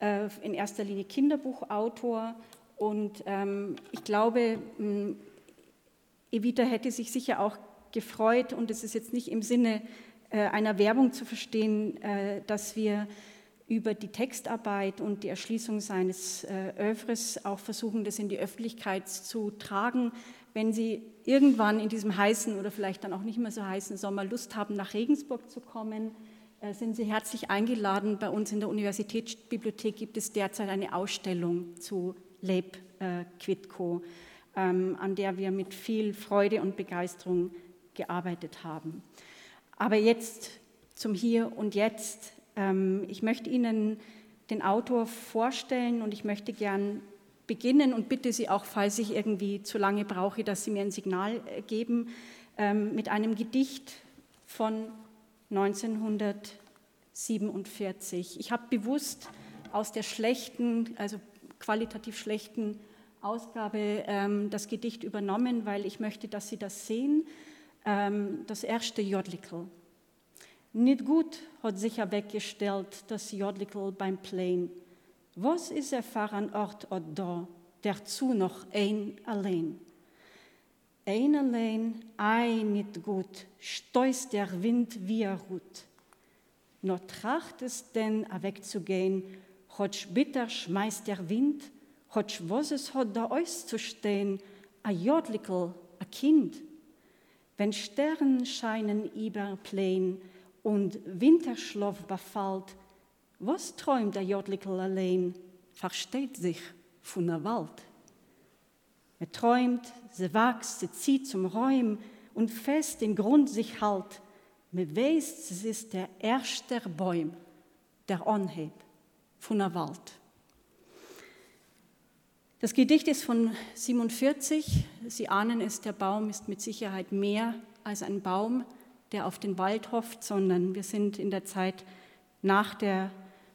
äh, in erster Linie Kinderbuchautor. Und ähm, ich glaube, Evita hätte sich sicher auch gefreut, und es ist jetzt nicht im Sinne äh, einer Werbung zu verstehen, äh, dass wir über die Textarbeit und die Erschließung seines äh, Övres auch versuchen, das in die Öffentlichkeit zu tragen. Wenn Sie irgendwann in diesem heißen oder vielleicht dann auch nicht mehr so heißen Sommer Lust haben, nach Regensburg zu kommen, äh, sind Sie herzlich eingeladen. Bei uns in der Universitätsbibliothek gibt es derzeit eine Ausstellung zu Leb äh, Quidco, ähm, an der wir mit viel Freude und Begeisterung gearbeitet haben. Aber jetzt zum Hier und Jetzt. Ähm, ich möchte Ihnen den Autor vorstellen und ich möchte gern beginnen und bitte Sie auch, falls ich irgendwie zu lange brauche, dass Sie mir ein Signal äh, geben, ähm, mit einem Gedicht von 1947. Ich habe bewusst aus der schlechten, also qualitativ schlechten Ausgabe ähm, das Gedicht übernommen, weil ich möchte, dass Sie das sehen. Das erste Jodlikel. Nicht gut hat sich weggestellt, das Jodlikel beim Plain. Was ist erfahren Ort oder da, dazu noch ein allein? Ein allein, ein nicht gut, stößt der Wind wie er ruht. Nur tracht es denn, wegzugehen, hotsch bitter schmeißt der Wind, hotsch was es hat da auszustehen, a Jodlikel, a Kind. Wenn Sterne scheinen über Plain und Winterschlaf befallt, was träumt der Jodlikel allein, versteht sich von der Wald. Er träumt, sie wächst, sie zieht zum Räum und fest im Grund sich halt. Mir weiß, es ist der erste Bäum, der anhebt von der Wald. Das Gedicht ist von 47. Sie ahnen es, der Baum ist mit Sicherheit mehr als ein Baum, der auf den Wald hofft, sondern wir sind in der Zeit nach der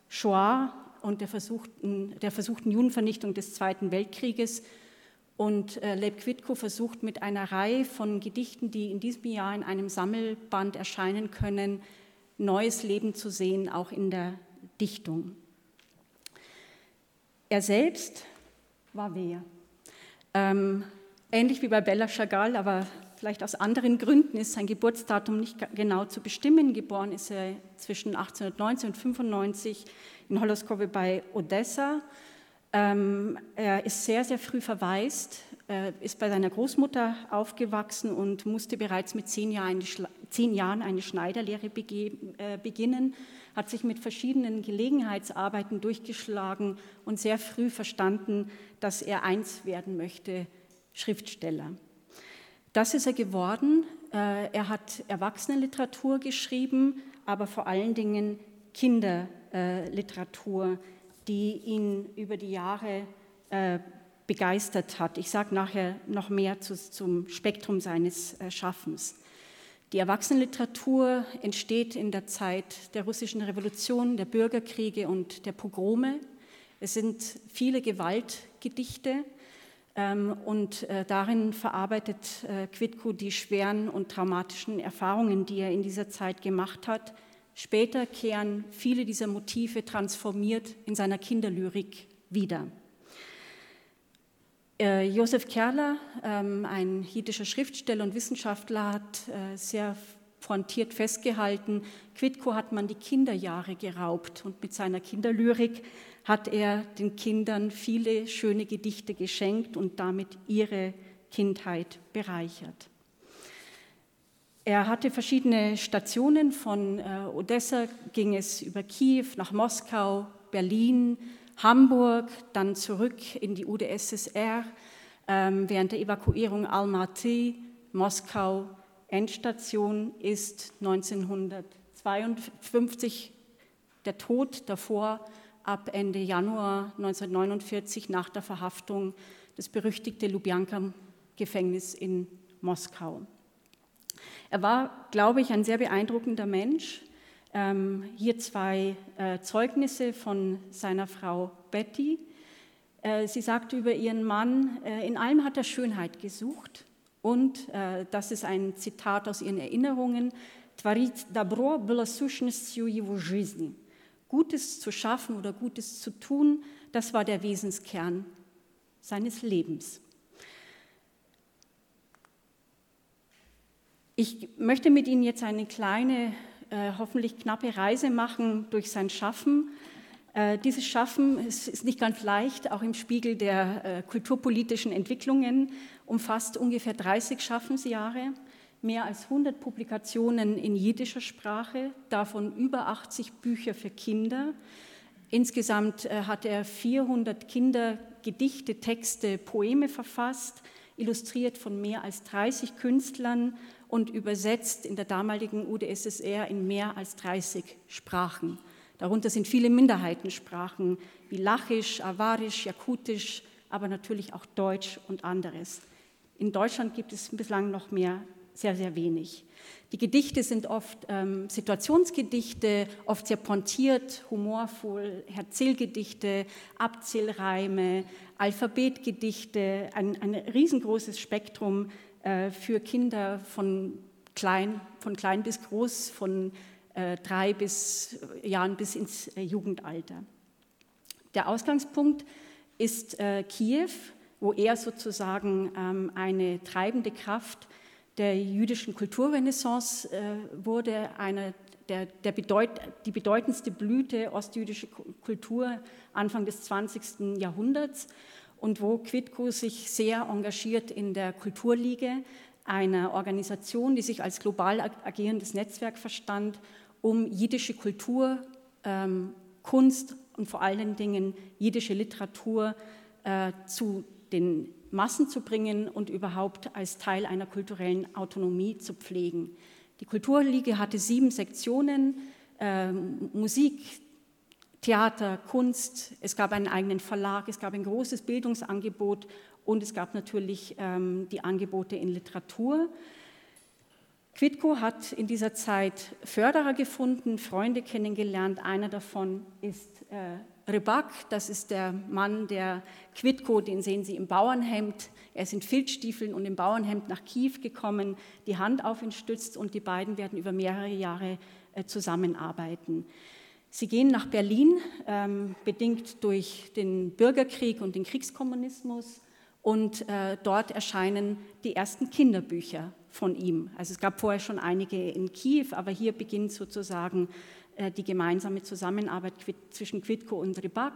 Shoah und der versuchten, der versuchten Judenvernichtung des Zweiten Weltkrieges. Und äh, Leib Quidko versucht mit einer Reihe von Gedichten, die in diesem Jahr in einem Sammelband erscheinen können, neues Leben zu sehen, auch in der Dichtung. Er selbst war wer? Ähm, ähnlich wie bei Bella Chagall, aber vielleicht aus anderen Gründen ist sein Geburtsdatum nicht genau zu bestimmen. Geboren ist er zwischen 1819 und 95 in Holoskowe bei Odessa. Ähm, er ist sehr, sehr früh verwaist, äh, ist bei seiner Großmutter aufgewachsen und musste bereits mit zehn Jahren eine, zehn Jahren eine Schneiderlehre äh, beginnen hat sich mit verschiedenen Gelegenheitsarbeiten durchgeschlagen und sehr früh verstanden, dass er eins werden möchte, Schriftsteller. Das ist er geworden. Äh, er hat Erwachsenenliteratur geschrieben, aber vor allen Dingen Kinderliteratur, die ihn über die Jahre äh, begeistert hat. Ich sage nachher noch mehr zum Spektrum seines Schaffens. Die Erwachsenenliteratur entsteht in der Zeit der russischen Revolution, der Bürgerkriege und der Pogrome. Es sind viele Gewaltgedichte und äh, darin verarbeitet äh, Quidko die schweren und traumatischen Erfahrungen, die er in dieser Zeit gemacht hat. Später kehren viele dieser Motive transformiert in seiner Kinderlyrik wieder. Äh, Josef Kerler, ähm, ein jiddischer Schriftsteller und Wissenschaftler, hat sehr pointiert festgehalten, Quidko hat man die Kinderjahre geraubt und mit seiner Kinderlyrik hat er den Kindern viele schöne Gedichte geschenkt und damit ihre Kindheit bereichert. Er hatte verschiedene Stationen, von äh, Odessa ging es über Kiew nach Moskau, Berlin, Hamburg, dann zurück in die UdSSR, ähm, während der Evakuierung Almaty, Moskau, Endstation ist 1952 der Tod davor ab Ende Januar 1949 nach der Verhaftung das berüchtigte Lubjanka-Gefängnis in Moskau. Er war, glaube ich, ein sehr beeindruckender Mensch. Ähm, hier zwei äh, Zeugnisse von seiner Frau Betty. Äh, sie sagte über ihren Mann, äh, in allem hat er Schönheit gesucht. Und äh, das ist ein Zitat aus ihren Erinnerungen. Творить добро было сущностью его жизни. Gutes zu schaffen oder Gutes zu tun, das war der Wesenskern seines Lebens. Ich möchte mit Ihnen jetzt eine kleine, äh, hoffentlich knappe Reise machen durch sein Schaffen. Äh, dieses Schaffen ist, nicht ganz leicht, auch im Spiegel der äh, kulturpolitischen Entwicklungen, umfasst ungefähr 30 Schaffensjahre, mehr als 100 Publikationen in jiddischer Sprache, davon über 80 Bücher für Kinder. Insgesamt äh, hat er 400 Kindergedichte, Texte, Poeme verfasst, illustriert von mehr als 30 Künstlern und übersetzt in der damaligen UdSSR in mehr als 30 Sprachen. Darunter sind viele Minderheitensprachen wie Lachisch, Awarisch, Jakutisch, aber natürlich auch Deutsch und anderes. In Deutschland gibt es bislang noch mehr, sehr, sehr wenig. Die Gedichte sind oft ähm, Situationsgedichte, oft sehr pontiert, humorvoll, Erzählgedichte, Abzählreime, Alphabetgedichte, ein, ein riesengroßes Spektrum äh, für Kinder von klein, von klein bis groß, von äh, drei bis äh, Jahren bis ins Jugendalter. Der Ausgangspunkt ist Kiew, wo er sozusagen ähm, eine treibende Kraft der jüdischen Kulturrenaissance wurde, eine der, der bedeut, die bedeutendste Blüte ostjüdischer Kultur Anfang des 20. Jahrhunderts und wo Quidco sich sehr engagiert in der Kulturliga, einer Organisation, die sich als global agierendes Netzwerk verstand, um jiddische Kultur, ähm, Kunst und vor allen Dingen jiddische Literatur äh, zu den Massen zu bringen und überhaupt als Teil einer kulturellen Autonomie zu pflegen. Die Kulturliga hatte sieben Sektionen, äh, Musik, Theater, Kunst, es gab einen eigenen Verlag, es gab ein großes Bildungsangebot und es gab natürlich ähm, die Angebote in Literatur. Quidco hat in dieser Zeit Förderer gefunden, Freunde kennengelernt. Einer davon ist äh, Rybak, das ist der Mann, der Quidco, den sehen Sie im Bauernhemd. Er ist in Filzstiefeln und im Bauernhemd nach Kiew gekommen, die Hand auf ihn stützt und die beiden werden über mehrere Jahre äh, zusammenarbeiten. Sie gehen nach Berlin, ähm, bedingt durch den Bürgerkrieg und den Kriegskommunismus. Und äh, dort erscheinen die ersten Kinderbücher von ihm. Also es gab vorher schon einige in Kiew, aber hier beginnt sozusagen die gemeinsame Zusammenarbeit zwischen Quidko und Rybak.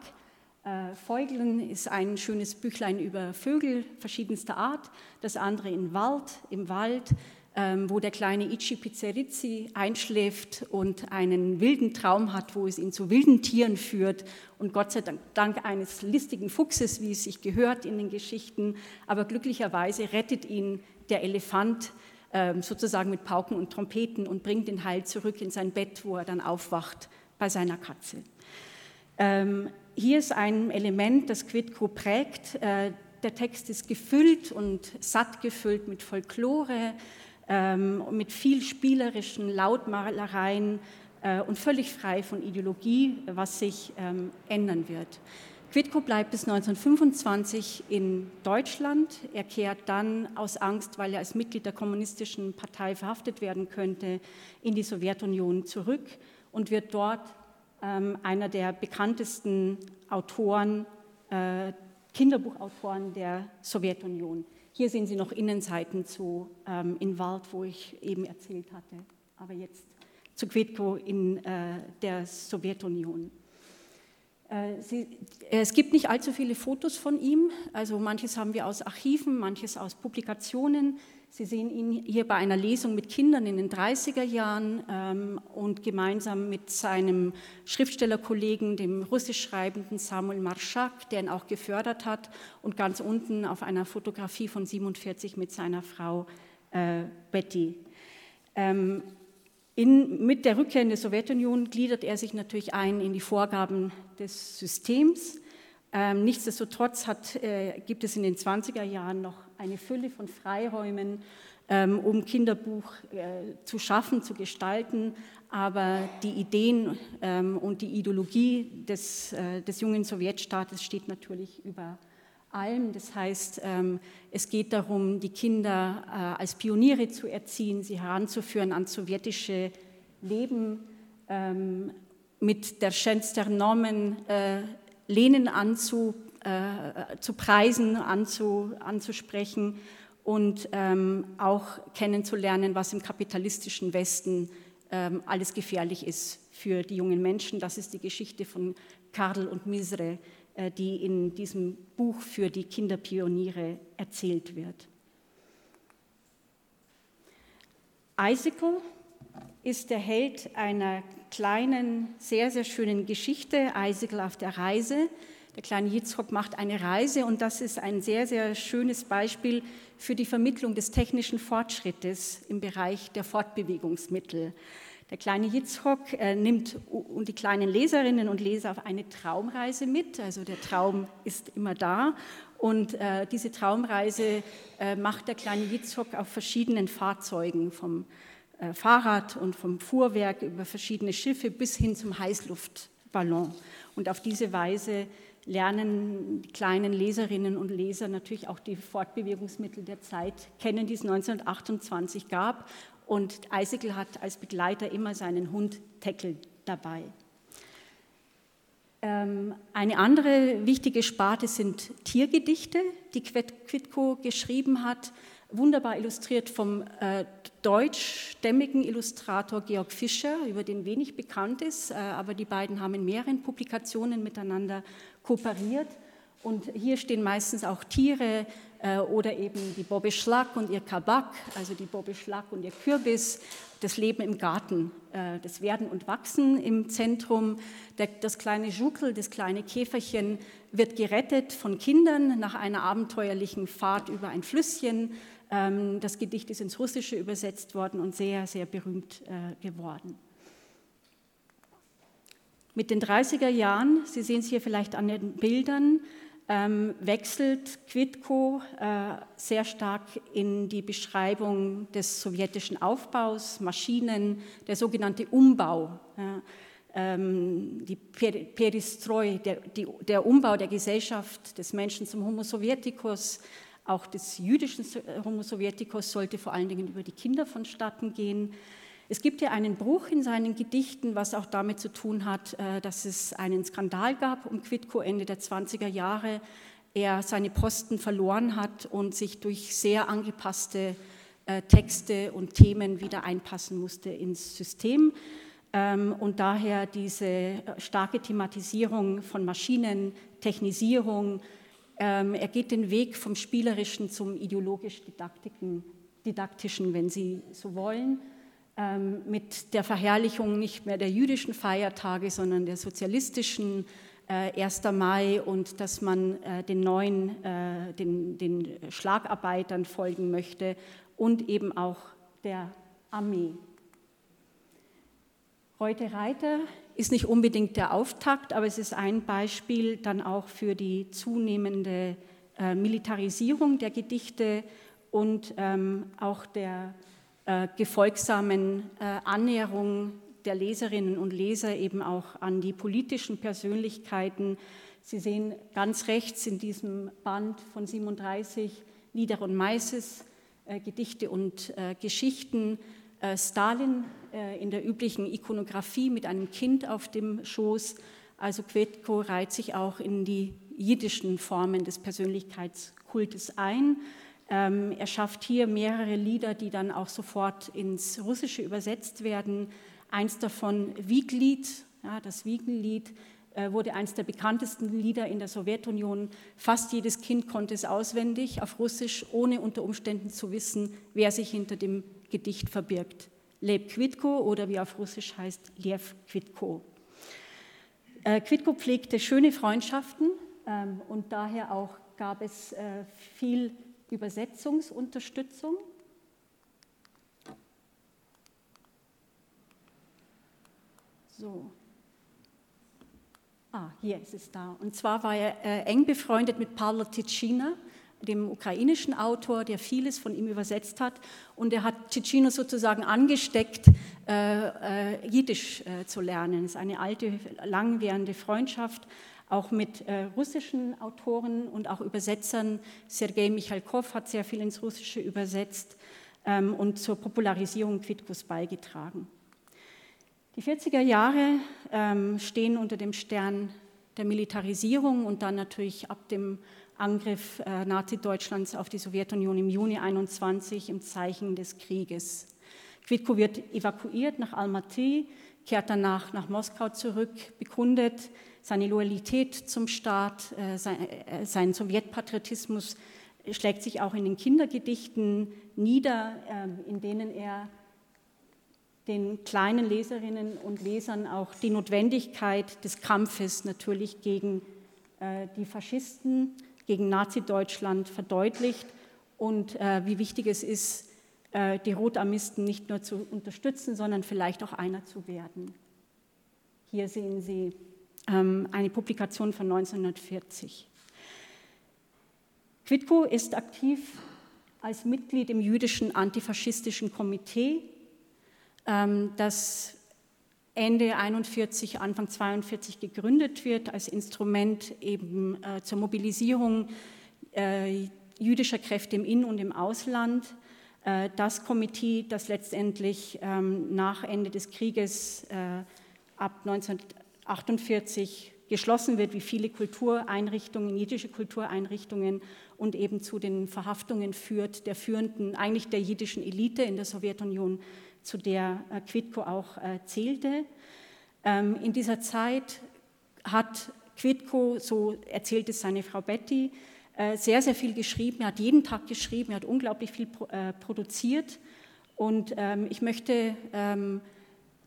Äh, Feugeln ist ein schönes Büchlein über Vögel verschiedenster Art, das andere in Wald, im Wald ähm, wo der kleine Ichi Pizzerizzi einschläft und einen wilden Traum hat, wo es ihn zu wilden Tieren führt. Und Gott sei Dank dank eines listigen Fuchses, wie es sich gehört in den Geschichten, aber glücklicherweise rettet ihn der Elefant sozusagen mit Pauken und Trompeten und bringt ihn heil zurück in sein Bett, wo er dann aufwacht bei seiner Katze. Ähm, hier ist ein Element, das Quidco prägt. Äh, der Text ist gefüllt und satt gefüllt mit Folklore, ähm, mit viel spielerischen Lautmalereien äh, und völlig frei von Ideologie, was sich ähm, ändern wird. Quidco bleibt bis 1925 in Deutschland. Er kehrt dann aus Angst, weil er als Mitglied der kommunistischen Partei verhaftet werden könnte, in die Sowjetunion zurück und wird dort ähm, einer der bekanntesten Autoren, äh, Kinderbuchautoren der Sowjetunion. Hier sehen Sie noch Innenseiten zu ähm, in Wald, wo ich eben erzählt hatte, aber jetzt zu Quetko in äh, der Sowjetunion. Äh, Sie, es gibt nicht allzu viele Fotos von ihm, also manches haben wir aus Archiven, manches aus Publikationen. Sie sehen ihn hier bei einer Lesung mit Kindern in den 30er Jahren ähm, und gemeinsam mit seinem Schriftstellerkollegen, dem russisch schreibenden Samuel Marschak, der ihn auch gefördert hat, und ganz unten auf einer Fotografie von 47 mit seiner Frau äh, Betty. Ähm, in, mit der Rückkehr in die Sowjetunion gliedert er sich natürlich ein in die Vorgaben des Systems. Ähm, nichtsdestotrotz hat, äh, gibt es in den 20er Jahren noch eine Fülle von Freiräumen, ähm, um Kinderbuch äh, zu schaffen, zu gestalten. Aber die Ideen ähm, und die Ideologie des, äh, des jungen Sowjetstaates steht natürlich über allem. Das heißt, ähm, es geht darum, die Kinder äh, als Pioniere zu erziehen, sie heranzuführen ans sowjetische Leben, mit der Schänz der Normen Lenin anzu, äh, zu preisen, anzu, anzusprechen und ähm, auch kennenzulernen, was im kapitalistischen Westen ähm, alles gefährlich ist für die jungen Menschen. Das ist die Geschichte von Karl und Misre, äh, die in diesem Buch für die Kinderpioniere erzählt wird. Icicle ist der Held einer kleinen, sehr, sehr schönen Geschichte, Icicle auf der Reise. Der kleine Yitzhak macht eine Reise und das ist ein sehr, sehr schönes Beispiel für die Vermittlung des technischen Fortschrittes im Bereich der Fortbewegungsmittel. Der kleine Yitzhak äh, nimmt die kleinen Leserinnen und Leser auf eine Traumreise mit. Also der Traum ist immer da. Und äh, diese Traumreise äh, macht der kleine Yitzhak auf verschiedenen Fahrzeugen, vom Fahrrad und vom Fuhrwerk über verschiedene Schiffe bis hin zum Heißluftballon. Und auf diese Weise lernen die kleinen Leserinnen und Leser natürlich auch die Fortbewegungsmittel der Zeit kennen, die es 1928 gab. Und Eisegel hat als Begleiter immer seinen Hund Teckel dabei. Ähm, eine andere wichtige Sparte sind Tiergedichte, die Quidco geschrieben hat, wunderbar illustriert vom äh, deutschstämmigen Illustrator Georg Fischer, über den wenig bekannt ist, äh, aber die beiden haben in mehreren Publikationen miteinander kooperiert. Und hier stehen meistens auch Tiere oder eben die Bobbe Schlag und ihr Kabak, also die Bobbe Schlag und ihr Kürbis, das Leben im Garten, äh, das Werden und Wachsen im Zentrum. Das kleine Jukel, das kleine Käferchen, wird gerettet von Kindern nach einer abenteuerlichen Fahrt über ein Flüsschen. Ähm, das Gedicht ist ins Russische übersetzt worden und sehr, sehr berühmt äh, geworden. Mit den 30er Jahren, Sie sehen es hier vielleicht an den Bildern, ähm, wechselt Quidco äh, sehr stark in die Beschreibung des sowjetischen Aufbaus, Maschinen, der sogenannte Umbau. Ja, ähm, die Peristroi, der, die, der Umbau der Gesellschaft des Menschen zum Homo Sovieticus, auch des jüdischen Homo Sovieticus sollte vor allen Dingen über die Kinder vonstatten gehen. Es gibt ja einen Bruch in seinen Gedichten, was auch damit zu tun hat, äh, dass es einen Skandal gab um Quidco Ende der 20er Jahre. Er seine Posten verloren hat und sich durch sehr angepasste äh, Texte und Themen wieder einpassen musste ins System. Ähm, und daher diese äh, starke Thematisierung von Maschinen, Technisierung. Ähm, er geht den Weg vom Spielerischen zum ideologisch-didaktischen, wenn Sie so wollen. Ähm, mit der Verherrlichung nicht mehr der jüdischen Feiertage, sondern der sozialistischen 1. Äh, Mai und dass man äh, den neuen, äh, den, den Schlagarbeitern folgen möchte und eben auch der Armee. Heute Reiter ist nicht unbedingt der Auftakt, aber es ist ein Beispiel dann auch für die zunehmende Militarisierung der Gedichte und ähm, auch der äh, gefolgsamen äh, Annäherung der Leserinnen und Leser eben auch an die politischen Persönlichkeiten. Sie sehen ganz rechts in diesem Band von 37 Lieder und Meises, äh, Gedichte und äh, Geschichten, Stalin in der üblichen Ikonografie mit einem Kind auf dem Schoß. Also Quetko reiht sich auch in die jiddischen Formen des Persönlichkeitskultes ein. Ähm, er schafft hier mehrere Lieder, die dann auch sofort ins Russische übersetzt werden. Eins davon, Wieglied, ja, das Wiegenlied, äh, wurde eines der bekanntesten Lieder in der Sowjetunion. Fast jedes Kind konnte es auswendig auf Russisch, ohne unter Umständen zu wissen, wer sich hinter dem Gedicht verbirgt. Leb Kvitko oder wie auf Russisch heißt, Lev Kvitko. Äh, Kvitko pflegte schöne Freundschaften ähm, und daher auch gab es äh, viel Übersetzungsunterstützung. So. Ah, hier ist es da. Und zwar war er äh, eng befreundet mit Pawlo Ticina, dem ukrainischen Autor, der vieles von ihm übersetzt hat. Und er hat Ticino sozusagen angesteckt, äh, äh, Jiddisch äh, zu lernen. Es ist eine alte, langwährende Freundschaft auch mit äh, russischen Autoren und auch Übersetzern. Sergei Michalkov hat sehr viel ins Russische übersetzt ähm, und zur Popularisierung Quidkus beigetragen. Die 40er Jahre ähm, stehen unter dem Stern der Militarisierung und dann natürlich ab dem Angriff äh, Nazi-Deutschlands auf die Sowjetunion im Juni 21 im Zeichen des Krieges. Quidko wird evakuiert nach Almaty, kehrt danach nach Moskau zurück, bekundet seine Loyalität zum Staat, äh, sein, äh, sein Sowjetpatriotismus schlägt sich auch in den Kindergedichten nieder, äh, in denen er den kleinen Leserinnen und Lesern auch die Notwendigkeit des Kampfes natürlich gegen äh, die Faschisten, gegen Nazi-Deutschland verdeutlicht und wie wichtig es ist, die Rotarmisten nicht nur zu unterstützen, sondern vielleicht auch einer zu werden. Hier sehen Sie ähm, eine Publikation von 1940. Quidko ist aktiv als Mitglied im jüdischen antifaschistischen Komitee, ähm, das Ende 41, Anfang 42 gegründet wird als Instrument eben äh, zur Mobilisierung äh, jüdischer Kräfte im In- und im Ausland. Äh, das Komitee, das letztendlich ähm, nach Ende des Krieges ab 1948 geschlossen wird, wie viele Kultureinrichtungen, jiddische Kultureinrichtungen und eben zu den Verhaftungen führt der führenden, eigentlich der jiddischen Elite in der Sowjetunion, zu der äh, Quidko auch äh, zählte. Ähm, in dieser Zeit hat Quidko, so erzählt es seine Frau Betty, äh, sehr, sehr viel geschrieben. Er hat jeden Tag geschrieben, er hat unglaublich viel produziert. Und ähm, ich möchte ähm,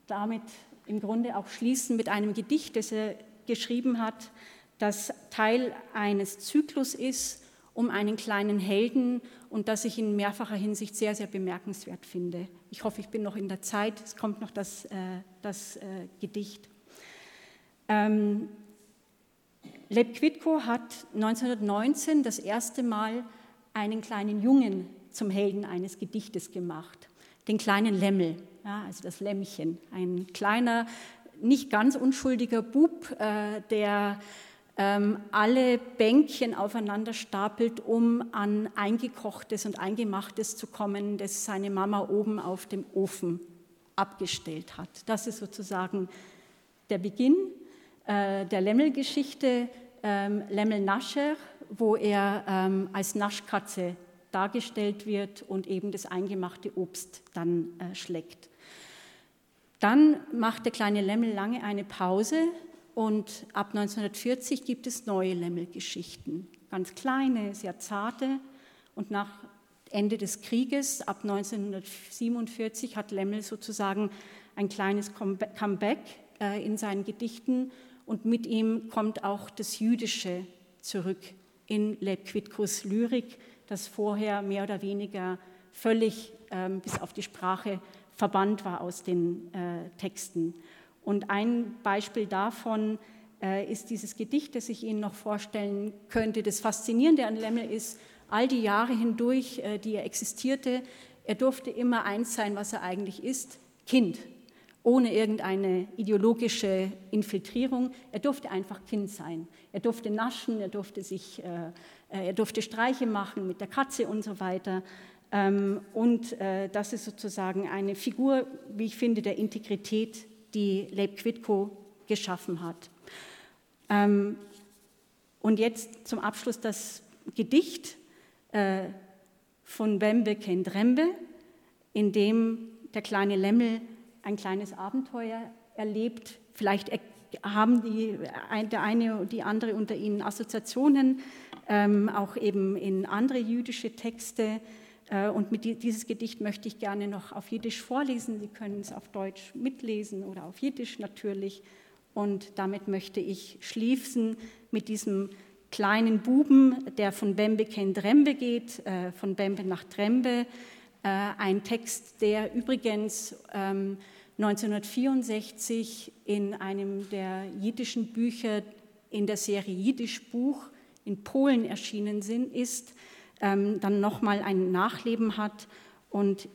damit im Grunde auch schließen mit einem Gedicht, das er geschrieben hat, das Teil eines Zyklus ist um einen kleinen Helden und das ich in mehrfacher Hinsicht sehr, sehr bemerkenswert finde. Ich hoffe, ich bin noch in der Zeit. Es kommt noch das, äh, das äh, Gedicht. Ähm, Leb Quidko hat 1919 das erste Mal einen kleinen Jungen zum Helden eines Gedichtes gemacht, den kleinen Lemmel, ja, also das Lämmchen, ein kleiner, nicht ganz unschuldiger Bub, äh, der ähm, alle Bänkchen aufeinander stapelt, um an eingekochtes und eingemachtes zu kommen, das seine Mama oben auf dem Ofen abgestellt hat. Das ist sozusagen der Beginn äh, der Lämmelgeschichte, ähm, Lämmel Nascher, wo er ähm, als Naschkatze dargestellt wird und eben das eingemachte Obst dann äh, schlägt. Dann macht der kleine Lämmel lange eine Pause, und ab 1940 gibt es neue Lämmelgeschichten, ganz kleine, sehr zarte. Und nach Ende des Krieges, ab 1947, hat Lemmel sozusagen ein kleines Comeback äh, in seinen Gedichten und mit ihm kommt auch das Jüdische zurück in Leib Quidkus Lyrik, das vorher mehr oder weniger völlig ähm, bis auf die Sprache verbannt war aus den äh, Texten. Und ein Beispiel davon äh, ist dieses Gedicht, das ich Ihnen noch vorstellen könnte. Das Faszinierende an Lemmel ist, all die Jahre hindurch, äh, die er existierte, er durfte immer eins sein, was er eigentlich ist, Kind, ohne irgendeine ideologische Infiltrierung. Er durfte einfach Kind sein. Er durfte naschen, er durfte, sich, äh, er durfte Streiche machen mit der Katze und so weiter. Ähm, und äh, das ist sozusagen eine Figur, wie ich finde, der Integrität die Leib Quidco geschaffen hat. Ähm, und jetzt zum Abschluss das Gedicht äh, von Bembe Kendrembe, in dem der kleine Lemmel ein kleines Abenteuer erlebt. Vielleicht haben die, der eine und die andere unter ihnen Assoziationen, auch eben in andere jüdische Texte. Äh, und mit dieses Gedicht möchte ich gerne noch auf Jiddisch vorlesen. Sie können es auf Deutsch mitlesen oder auf Jiddisch natürlich. Und damit möchte ich schließen mit diesem kleinen Buben, der von Bembe ken Drembe geht, äh, von Bembe nach Drembe. Äh, ein Text, der übrigens 1964 ähm, in einem der jiddischen Bücher in der Serie Jiddisch Buch in Polen erschienen ist ähm, dann nochmal ein Nachleben hat. Und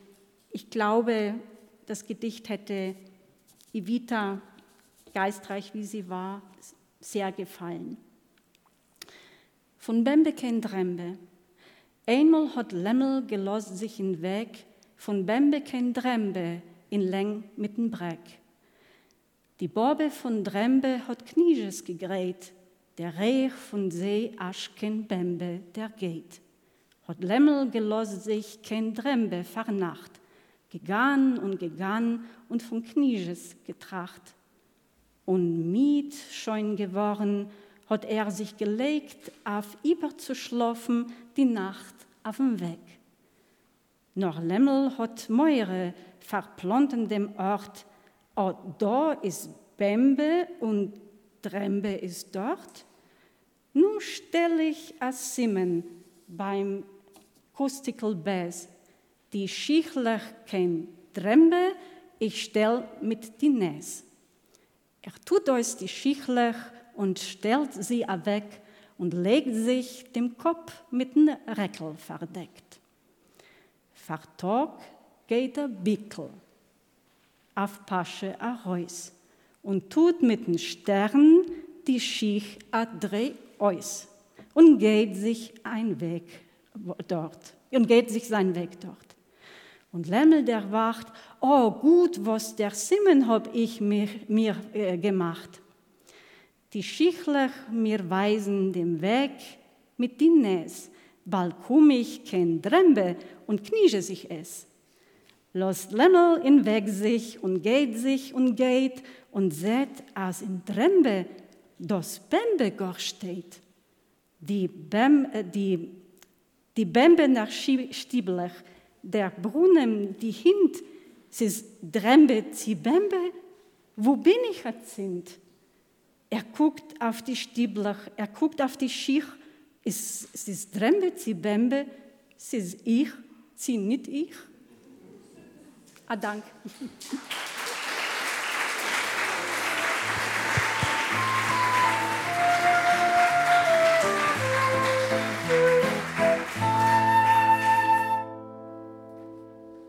ich glaube, das Gedicht hätte Evita, geistreich wie sie war, sehr gefallen. Von Bembe ken Drembe. Einmal hat Lämmel gelost sich in Weg, von Bembe ken Drembe in Leng mitten Breck. Die Borbe von Drembe hat Knieges gegräht, der Reich von See Aschken Bembe, der geht. Hat Lämmel gelost sich kein Drembe vernacht, gegangen und gegangen und von Knieges getracht. Und miet schon geworden, hat er sich gelegt, auf überzuschlafen, die Nacht auf dem Weg. Noch Lämmel hat Meure verplanten dem Ort, oh, da ist Bembe und Drembe ist dort. Nun stelle ich als Simmen beim Kustikel Bass die Schichler kein Drembe, ich stell mit die Näs. Er tut euch die Schichler und stellt sie weg und legt sich dem Kopf mit dem Reckel verdeckt. Vertag geht der Bickel auf Pasche a Reus und tut mit den Stern die Schicht a drei aus und geht sich ein Weg dort und geht sich seinen Weg dort. Und Lämmel der wacht, oh gut, was der Simmen hab ich mir, mir äh, gemacht. Die Schichler mir weisen den Weg mit den Näs, bald komm ich kein Drembe und kniesche sich es. Los Lämmel in Weg sich und geht sich und geht und seht, als in Drembe das Bembe gar steht. Die, Bem, äh, die, die Bembe nach Stiebler, der Brunnen, die Hint, sie ist Drembe, sie Bembe, wo bin ich jetzt? Er guckt auf die Stiebler, er guckt auf die Schich, es, es ist Drembe, sie Bembe, sie ist ich, sie nicht ich. Ah, danke.